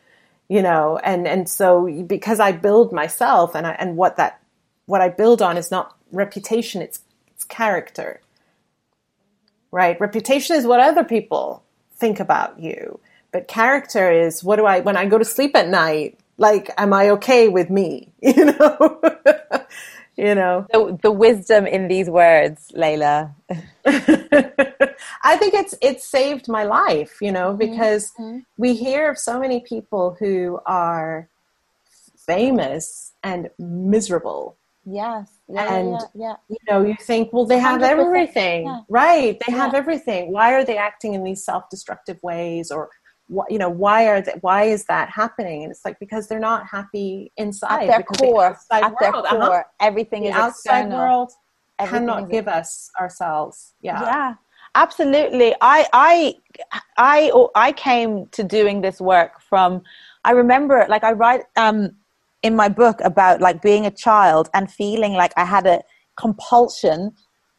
G: you know, and, and so because I build myself and I, and what that, what I build on is not reputation, it's, it's character, right? Reputation is what other people think about you, but character is what do I, when I go to sleep at night, like, am I okay with me? You know? you know
F: the, the wisdom in these words layla
G: i think it's it's saved my life you know mm-hmm. because mm-hmm. we hear of so many people who are famous and miserable
F: yes
G: yeah, and yeah, yeah. you know you think well they have everything yeah. right they have everything why are they acting in these self-destructive ways or what you know why are they, why is that happening and it's like because they're not happy inside
F: at their core the at their core uh-huh. everything the is outside external.
G: world everything cannot give us ourselves yeah
F: yeah absolutely i i i i came to doing this work from i remember like i write um in my book about like being a child and feeling like i had a compulsion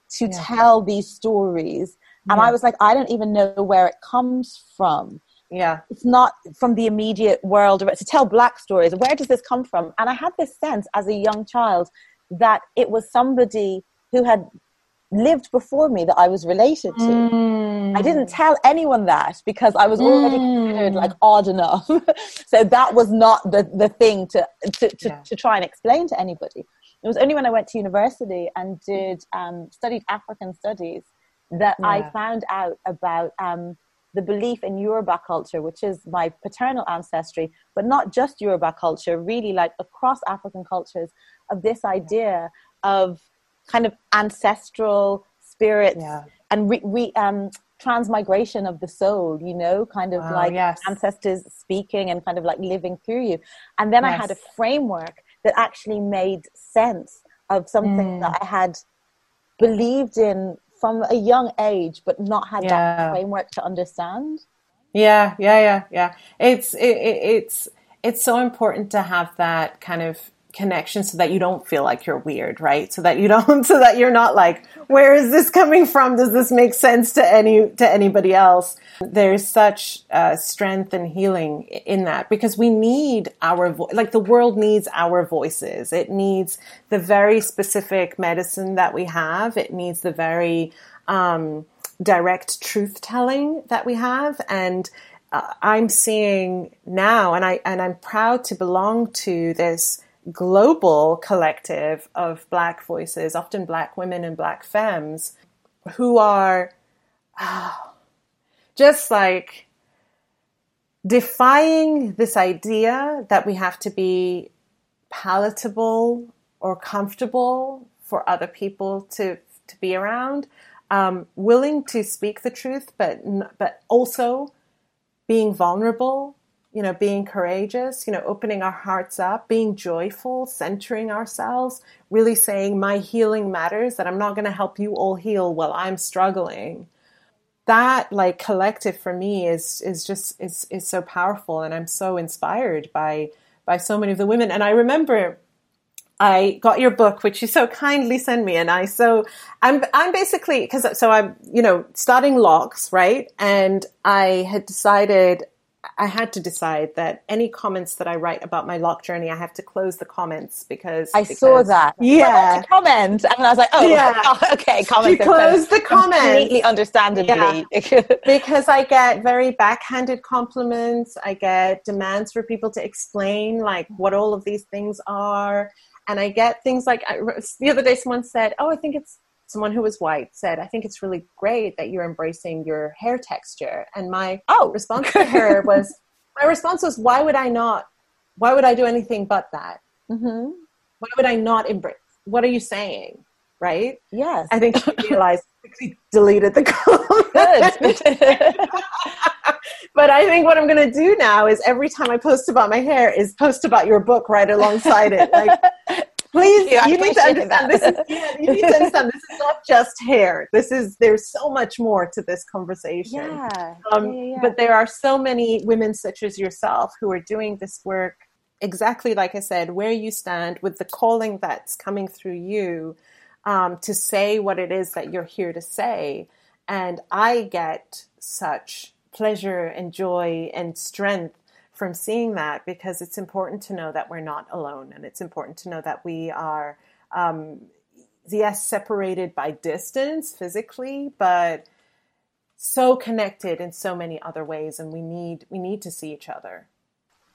F: to yeah. tell these stories and yeah. i was like i don't even know where it comes from
G: yeah
F: it's not from the immediate world to tell black stories where does this come from and i had this sense as a young child that it was somebody who had lived before me that i was related to mm. i didn't tell anyone that because i was already mm. considered like odd enough so that was not the, the thing to to, to, yeah. to, try and explain to anybody it was only when i went to university and did um, studied african studies that yeah. i found out about um, the belief in Yoruba culture, which is my paternal ancestry, but not just Yoruba culture, really like across African cultures, of this idea of kind of ancestral spirits yeah. and re, re, um, transmigration of the soul, you know, kind of like yes. ancestors speaking and kind of like living through you. And then yes. I had a framework that actually made sense of something mm. that I had believed in from a young age, but not had yeah. that framework to understand.
G: Yeah, yeah, yeah, yeah. It's it, it, it's it's so important to have that kind of connection so that you don't feel like you're weird, right? So that you don't, so that you're not like, where is this coming from? Does this make sense to any, to anybody else? There's such uh, strength and healing in that because we need our, vo- like the world needs our voices. It needs the very specific medicine that we have. It needs the very, um, direct truth telling that we have. And, uh, I'm seeing now, and I and I'm proud to belong to this global collective of Black voices, often Black women and Black femmes, who are oh, just like defying this idea that we have to be palatable or comfortable for other people to to be around, um, willing to speak the truth, but but also being vulnerable you know, being courageous, you know, opening our hearts up, being joyful, centering ourselves, really saying my healing matters, that I'm not going to help you all heal while I'm struggling. That like collective for me is is just is is so powerful and I'm so inspired by by so many of the women. And I remember I got your book, which you so kindly sent me, and I so I'm I'm basically because so I'm you know starting locks right, and I had decided I had to decide that any comments that I write about my lock journey, I have to close the comments because
F: I
G: because,
F: saw that.
G: Yeah,
F: comment, and I was like, oh, yeah. oh okay, comments.
G: close the comments
F: completely understandably
G: yeah. because I get very backhanded compliments. I get demands for people to explain like what all of these things are, and I get things like I, the other day someone said, "Oh, I think it's someone who was white said, I think it's really great that you're embracing your hair texture." And my
F: Oh.
G: response to her was, my response was, "Why would I not? Why would I do anything but that?
F: hmm
G: Why would I not embrace? What are you saying?" Right?
F: Yes.
G: I think she realized deleted the comment. But I think what I'm going to do now is every time I post about my hair is post about your book right alongside it. Like, please,
F: you.
G: You, need to understand this. Is, yeah, you need to understand this is not just hair. This is there's so much more to this conversation.
F: yeah.
G: Um,
F: yeah, yeah.
G: But there are so many women such as yourself who are doing this work exactly like I said, where you stand with the calling that's coming through you um, to say what it is that you're here to say. And I get such pleasure and joy and strength from seeing that because it's important to know that we're not alone and it's important to know that we are um, yes separated by distance physically but so connected in so many other ways and we need we need to see each other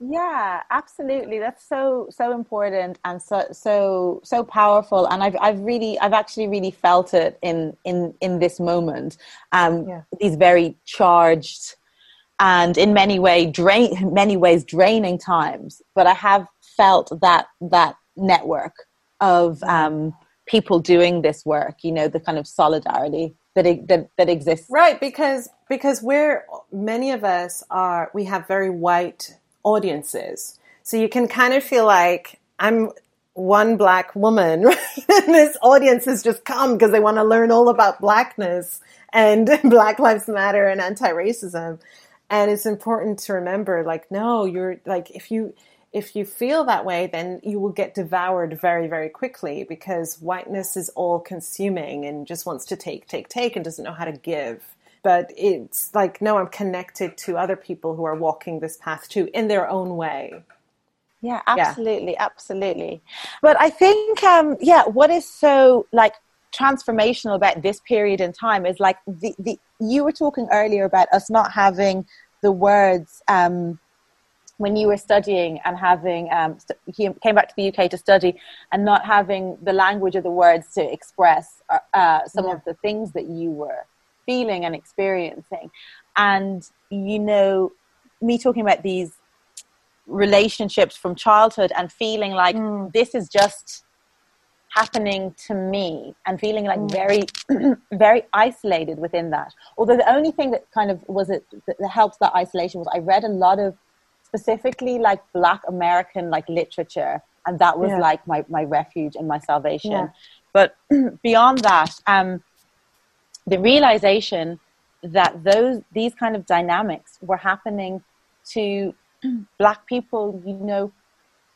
F: Yeah, absolutely. That's so so important and so so so powerful. And I've I've really I've actually really felt it in in in this moment. Um,
G: Yeah.
F: these very charged and in many way drain many ways draining times. But I have felt that that network of um, people doing this work. You know, the kind of solidarity that that that exists.
G: right because because we're many of us are we have very white audiences so you can kind of feel like i'm one black woman right? and this audience has just come because they want to learn all about blackness and black lives matter and anti-racism and it's important to remember like no you're like if you if you feel that way then you will get devoured very very quickly because whiteness is all consuming and just wants to take take take and doesn't know how to give. But it's like no i'm connected to other people who are walking this path too in their own way.
F: Yeah, absolutely, absolutely. But I think, um, yeah, what is so like transformational about this period in time is like the, the you were talking earlier about us not having the words um, when you were studying and having um, st- came back to the UK to study and not having the language of the words to express uh, uh, some of the things that you were feeling and experiencing, and you know, me talking about these relationships from childhood and feeling like this is just happening to me and feeling like very very isolated within that although the only thing that kind of was it that helped that isolation was i read a lot of specifically like black american like literature and that was
G: Yeah.
F: like my, my refuge and my salvation
G: Yeah.
F: but beyond that um the realization that those these kind of dynamics were happening to black people you know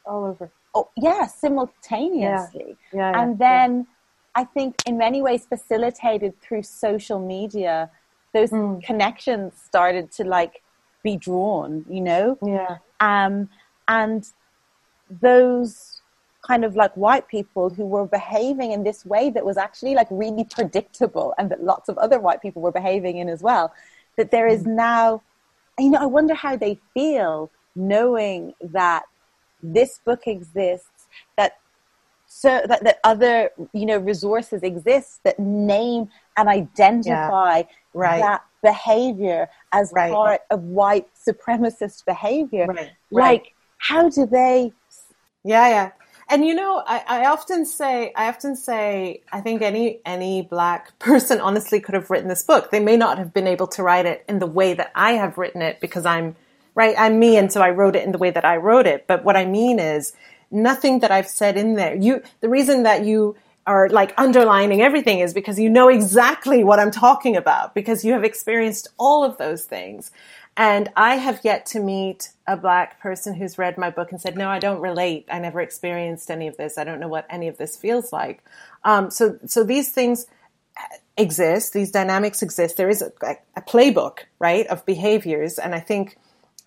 G: all over
F: oh yeah simultaneously.
G: Yeah, yeah,
F: and then i think in many ways facilitated through social media those
G: Hmm.
F: connections started to like be drawn you know?
G: Yeah.
F: Um, and those kind of like white people who were behaving in this way that was actually like really predictable and that lots of other white people were behaving in as well that there is now you know i wonder how they feel knowing that this book exists that so that, that other you know resources exist that name and identify
G: Right.
F: that behavior as
G: Right.
F: part of white supremacist behavior
G: Right.
F: like how do they
G: Yeah, yeah. And you know, I, I often say, I often say, I think any any black person honestly could have written this book. They may not have been able to write it in the way that I have written it because I'm right. I'm me, and so I wrote it in the way that I wrote it. But what I mean is, nothing that I've said in there. You, the reason that you are like underlining everything is because you know exactly what I'm talking about because you have experienced all of those things. And I have yet to meet a black person who's read my book and said, no, I don't relate. I never experienced any of this. I don't know what any of this feels like. Um, so, so these things exist. These dynamics exist. There is a, a playbook, right, of behaviors. And I think,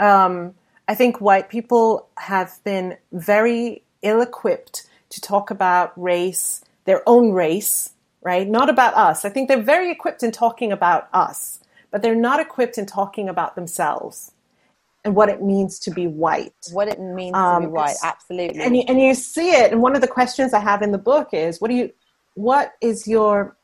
G: um, I think white people have been very ill equipped to talk about race, their own race, right? Not about us. I think they're very equipped in talking about us, but they're not equipped in talking about themselves. and what it means to be white.
F: What it means um, to be um, white, absolutely.
G: And you, and you see it. And one of the questions I have in the book is, what do you, what is your,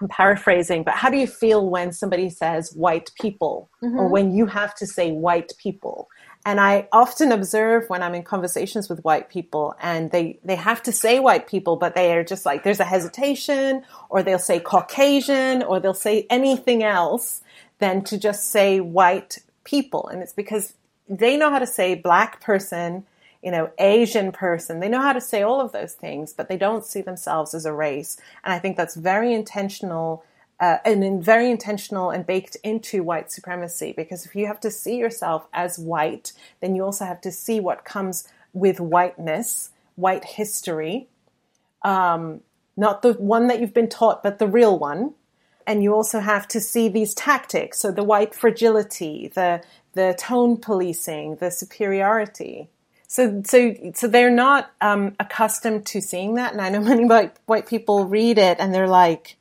G: I'm paraphrasing, but how do you feel when somebody says white people mm-hmm. or when you have to say white people? And I often observe when I'm in conversations with white people and they, they have to say white people, but they are just like, there's a hesitation or they'll say Caucasian or they'll say anything else than to just say white people. And it's because they know how to say black person, you know, Asian person. They know how to say all of those things, but they don't see themselves as a race. And I think that's very intentional uh, and very intentional and baked into white supremacy because if you have to see yourself as white, then you also have to see what comes with whiteness, white history, um, not the one that you've been taught, but the real one and you also have to see these tactics so the white fragility the the tone policing the superiority so so so they're not um, accustomed to seeing that and i know many white, white people read it and they're like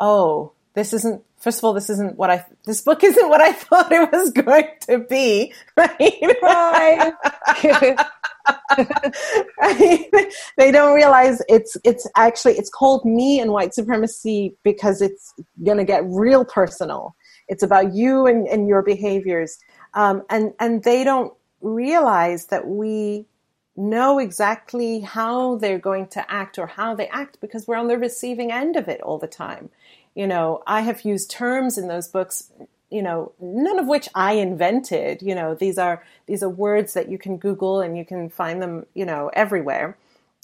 G: oh this isn't first of all this isn't what i this book isn't what i thought it was going to be right, right. they don't realize it's it's actually it's called me and white supremacy because it's going to get real personal. It's about you and, and your behaviors, um, and and they don't realize that we know exactly how they're going to act or how they act because we're on the receiving end of it all the time. You know, I have used terms in those books you know, none of which I invented. You know, these are these are words that you can Google and you can find them, you know, everywhere.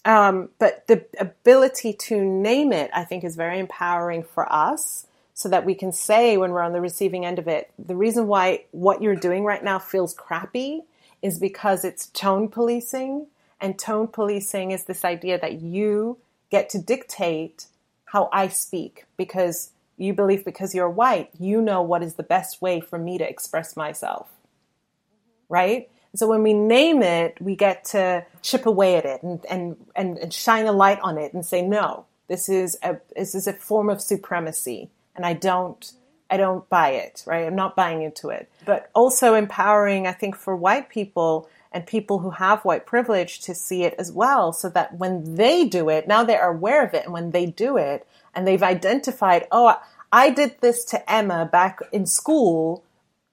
G: Um, but the ability to name it, I think, is very empowering for us, so that we can say when we're on the receiving end of it, the reason why what you're doing right now feels crappy is because it's tone policing, and tone policing is this idea that you get to dictate how I speak because you believe because you're white, you know what is the best way for me to express myself. Mm-hmm. Right? So when we name it, we get to chip away at it and, and, and, and shine a light on it and say, no, this is a, this is a form of supremacy. And I don't, I don't buy it, right? I'm not buying into it. But also empowering, I think, for white people and people who have white privilege to see it as well, so that when they do it, now they are aware of it, and when they do it, and they've identified, oh, I did this to Emma back in school.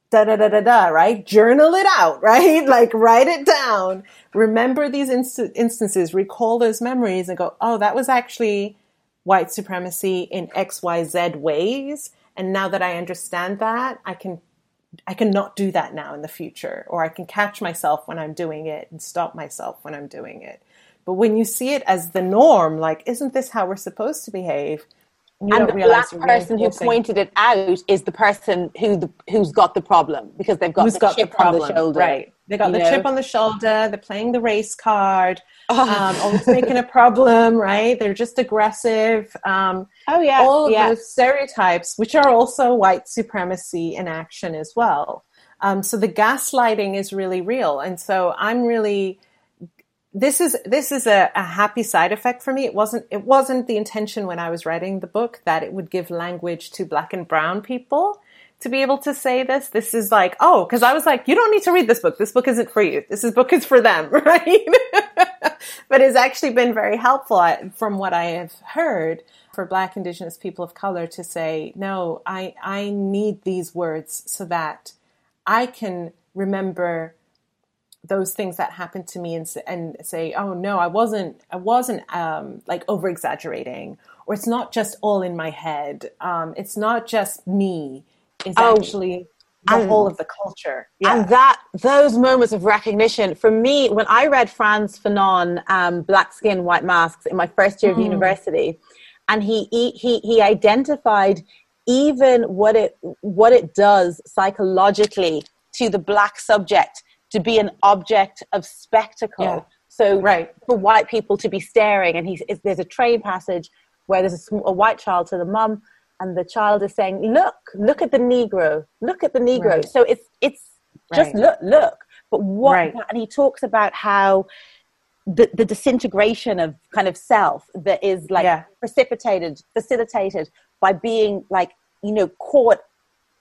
G: Da da da da da, right? Journal it out, right? Like write it down. Remember these inst- instances, recall those memories and go, oh, that was actually white supremacy in XYZ ways. And now that I understand that, I can I can not do that now in the future, or I can catch myself when I'm doing it and stop myself when I'm doing it. But when you see it as the norm, like, isn't this how we're supposed to behave?
F: You and the black person who pointed it out is the person who the, who's got the problem because they've got who's the got chip the on the shoulder.
G: Right. They got the know? chip on the shoulder. They're playing the race card. Oh. Um, always making a problem. Right. They're just aggressive. Um,
F: oh yeah.
G: All of
F: yeah.
G: those stereotypes, which are also white supremacy in action as well. Um, so the gaslighting is really real, and so I'm really this is this is a, a, happy side effect for me. It wasn't it wasn't the intention when I was writing the book that it would give language to black and brown people to be able to say this. This is like, oh, because I was like, you don't need to read this book. This book isn't for you. This is book is for them, right? but it's actually been very helpful from what I have heard for black indigenous people of color to say, no, I I need these words so that I can remember those things that happen to me and, and say, oh no, I wasn't, I wasn't um, like over exaggerating, or it's not just all in my head. Um, it's not just me. It's oh, actually the and, whole of the culture.
F: Yeah. And that those moments of recognition for me, when I read Frantz Fanon, um, Black Skin, White Masks in my first year of mm. university, and he, he he he identified even what it what it does psychologically to the black subject to be an object of spectacle. Yeah. So
G: right.
F: for white people to be staring, and he's, there's a train passage where there's a, a, white child to the mum, and the child is saying, "Look, look at the Negro, look at the Negro." Right. So it's it's just right. look, look. But what? Right. And he talks about how the, the disintegration of kind of self that is like yeah. precipitated, facilitated by being like you know caught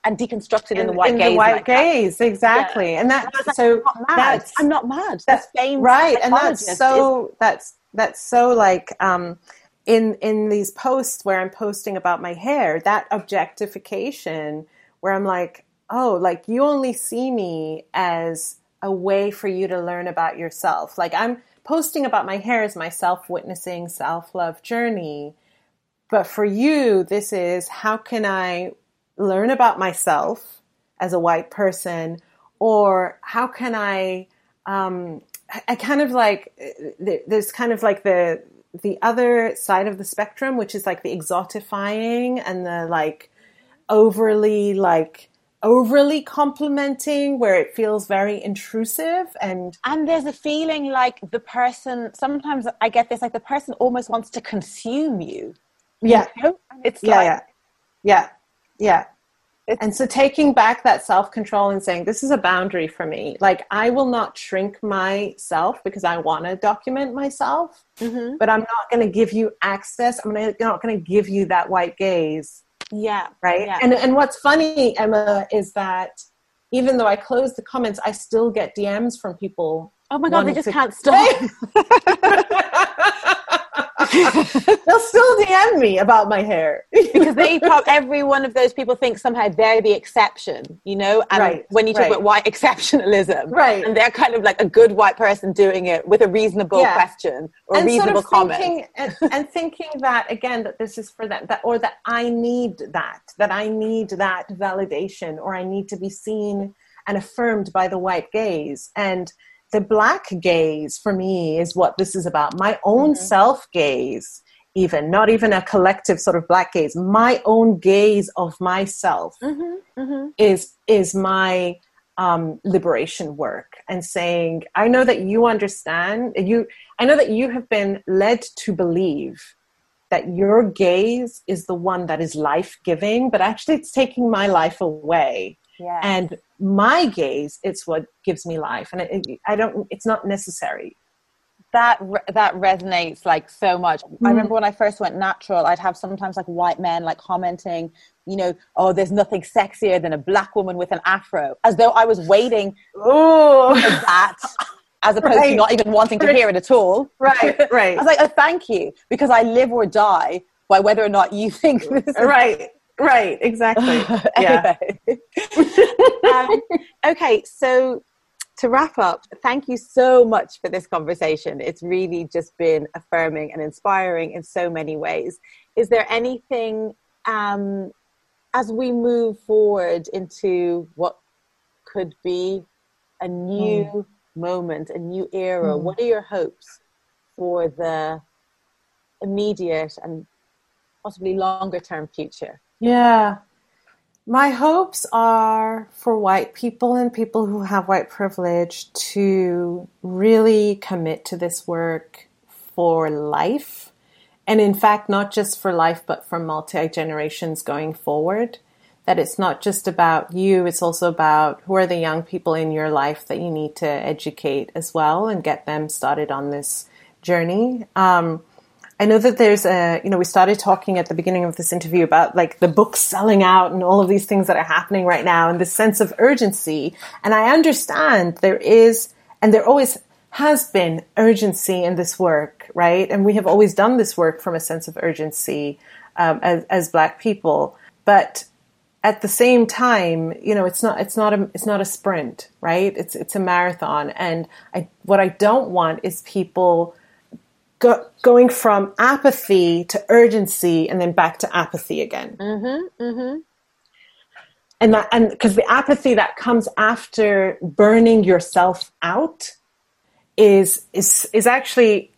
F: and deconstructed in, in the white
G: in
F: gaze.
G: The white gaze, exactly. Yeah. And that
F: like,
G: so
F: I'm
G: that's
F: I'm not mad.
G: That's right, and that's so is, that's that's so like um, in in these posts where I'm posting about my hair, that objectification where I'm like, oh, like you only see me as a way for you to learn about yourself. Like I'm posting about my hair as my self witnessing, self love journey. But for you, this is how can I learn about myself as a white person, or how can I, um, I kind of like, there's kind of like the, the other side of the spectrum, which is like the exotifying and the like overly like overly complimenting where it feels very intrusive and
F: and there's a feeling like the person sometimes i get this like the person almost wants to consume you.
G: Yeah.
F: You know? it's
G: yeah,
F: like
G: yeah. Yeah yeah and so taking back that self-control and saying this is a boundary for me like i will not shrink myself because i want to document myself mm-hmm. but i'm not going to give you access i'm not going to give you that white gaze
F: yeah.
G: Right.
F: Yeah.
G: And and what's funny, Emma, is that even though I close the comments, I still get DMs from people.
F: Oh my god, they just to- can't stop.
G: They'll still DM me about my hair
F: because they probably every one of those people thinks somehow they're the exception, you know. And
G: right,
F: when you talk
G: right.
F: about white exceptionalism,
G: right,
F: and they're kind of like a good white person doing it with a reasonable
G: yeah.
F: question or
G: and
F: reasonable
G: sort of
F: comment,
G: thinking, and, and thinking that again that this is for them, that or that I need that, that I need that validation, or I need to be seen and affirmed by the white gaze, and the black gaze for me is what this is about my own mm-hmm. self gaze even not even a collective sort of black gaze my own gaze of myself
F: mm-hmm. Mm-hmm.
G: is is my um, liberation work and saying i know that you understand you i know that you have been led to believe that your gaze is the one that is life giving but actually it's taking my life away
F: yeah.
G: and my gaze it's what gives me life. And it, it, i don't it's not necessary.
F: That that resonates like so much. Mm. i remember when i first went natural i'd have sometimes like white men like commenting you know oh there's nothing sexier than a black woman with an afro as though i was waiting
G: oh
F: that as opposed
G: right.
F: to not even wanting to hear it at all.
G: Right right
F: i was like oh thank you because i live or die by whether or not you think this is
G: right right exactly. Yeah.
F: Um, okay so to wrap up thank you so much for this conversation. It's really just been affirming and inspiring in so many ways. Is there anything um, as we move forward into what could be a new mm. moment a new era mm. what are your hopes for the immediate and possibly longer term future
G: yeah. My hopes are for white people and people who have white privilege to really commit to this work for life. And in fact, not just for life, but for multi generations going forward. That it's not just about you, it's also about who are the young people in your life that you need to educate as well and get them started on this journey. Um, I know that there's a, you know, we started talking at the beginning of this interview about like the books selling out and all of these things that are happening right now and this sense of urgency. And I understand there is, and there always has been urgency in this work, right? And we have always done this work from a sense of urgency um, as, as Black people. But at the same time, you know, it's not, it's not a, it's not a sprint, right? It's, it's a marathon. And I, what I don't want is people go, going from apathy to urgency and then back to apathy again.
F: Mm-hmm, mm-hmm.
G: And that, and because the apathy that comes after burning yourself out is is is actually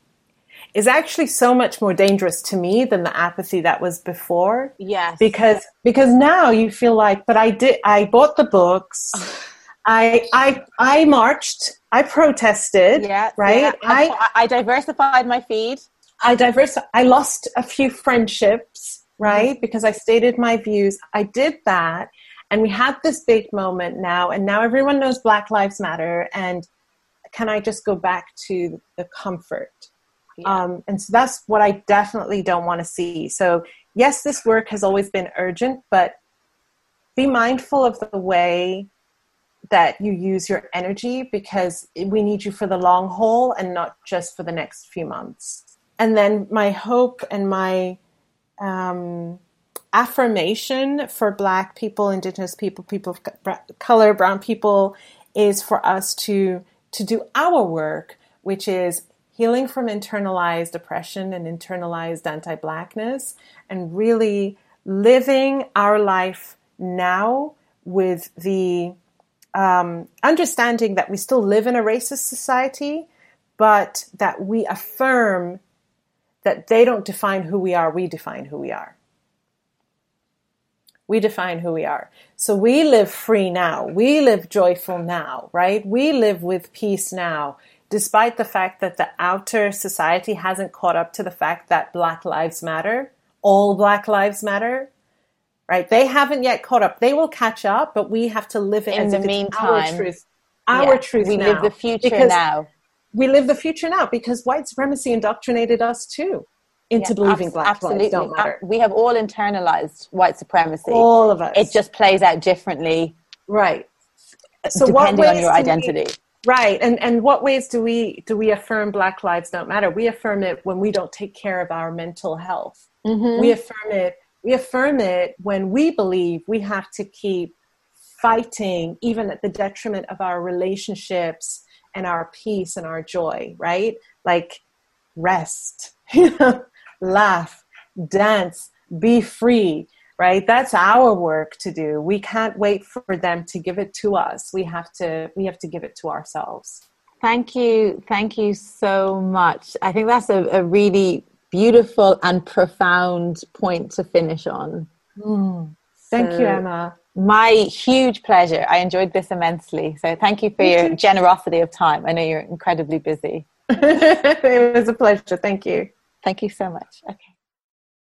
G: is actually so much more dangerous to me than the apathy that was before.
F: Yes.
G: Because because now you feel like, but I did I bought the books. I I I marched. I protested.
F: Yeah.
G: Right.
F: Yeah. I I diversified my feed.
G: I diverse. I lost a few friendships. Right. Mm-hmm. Because I stated my views. I did that, and we had this big moment now, and now everyone knows Black Lives Matter. And can I just go back to the comfort? Yeah. Um, and so that's what I definitely don't want to see. So yes, this work has always been urgent, but be mindful of the way that you use your energy because we need you for the long haul and not just for the next few months. And then my hope and my um, affirmation for Black people, Indigenous people, people of color, Brown people, is for us to to do our work, which is healing from internalized oppression and internalized anti-blackness, and really living our life now with the um, understanding that we still live in a racist society, but that we affirm that they don't define who we are, we define who we are. We define who we are. So we live free now. We live joyful now, right? We live with peace now, despite the fact that the outer society hasn't caught up to the fact that Black Lives Matter, all Black Lives Matter, right? They haven't yet caught up. They will catch up, but we have to live it
F: in the meantime.
G: Our truth, our yeah, truth.
F: We
G: now.
F: live the future now.
G: We live the future now because white supremacy indoctrinated us too into yeah, believing abs- black absolutely. lives don't matter.
F: We have all internalized white supremacy.
G: All of us.
F: It just plays out differently,
G: right?
F: So depending on your identity.
G: We, right, and and what ways do we do we affirm Black lives don't matter? We affirm it when we don't take care of our mental health. Mm-hmm. We affirm it we affirm it when we believe we have to keep fighting, even at the detriment of our relationships and our peace and our joy, right? Like rest, laugh, dance, be free, right? That's our work to do. We can't wait for them to give it to us. We have to we have to give it to ourselves.
F: Thank you. Thank you so much. I think that's a, a really beautiful and profound point to finish on.
G: Mm. Thank so, you, Emma.
F: My huge pleasure. I enjoyed this immensely. So thank you for your generosity of time. I know you're incredibly busy.
G: it was a pleasure. Thank you.
F: Thank you so much. Okay.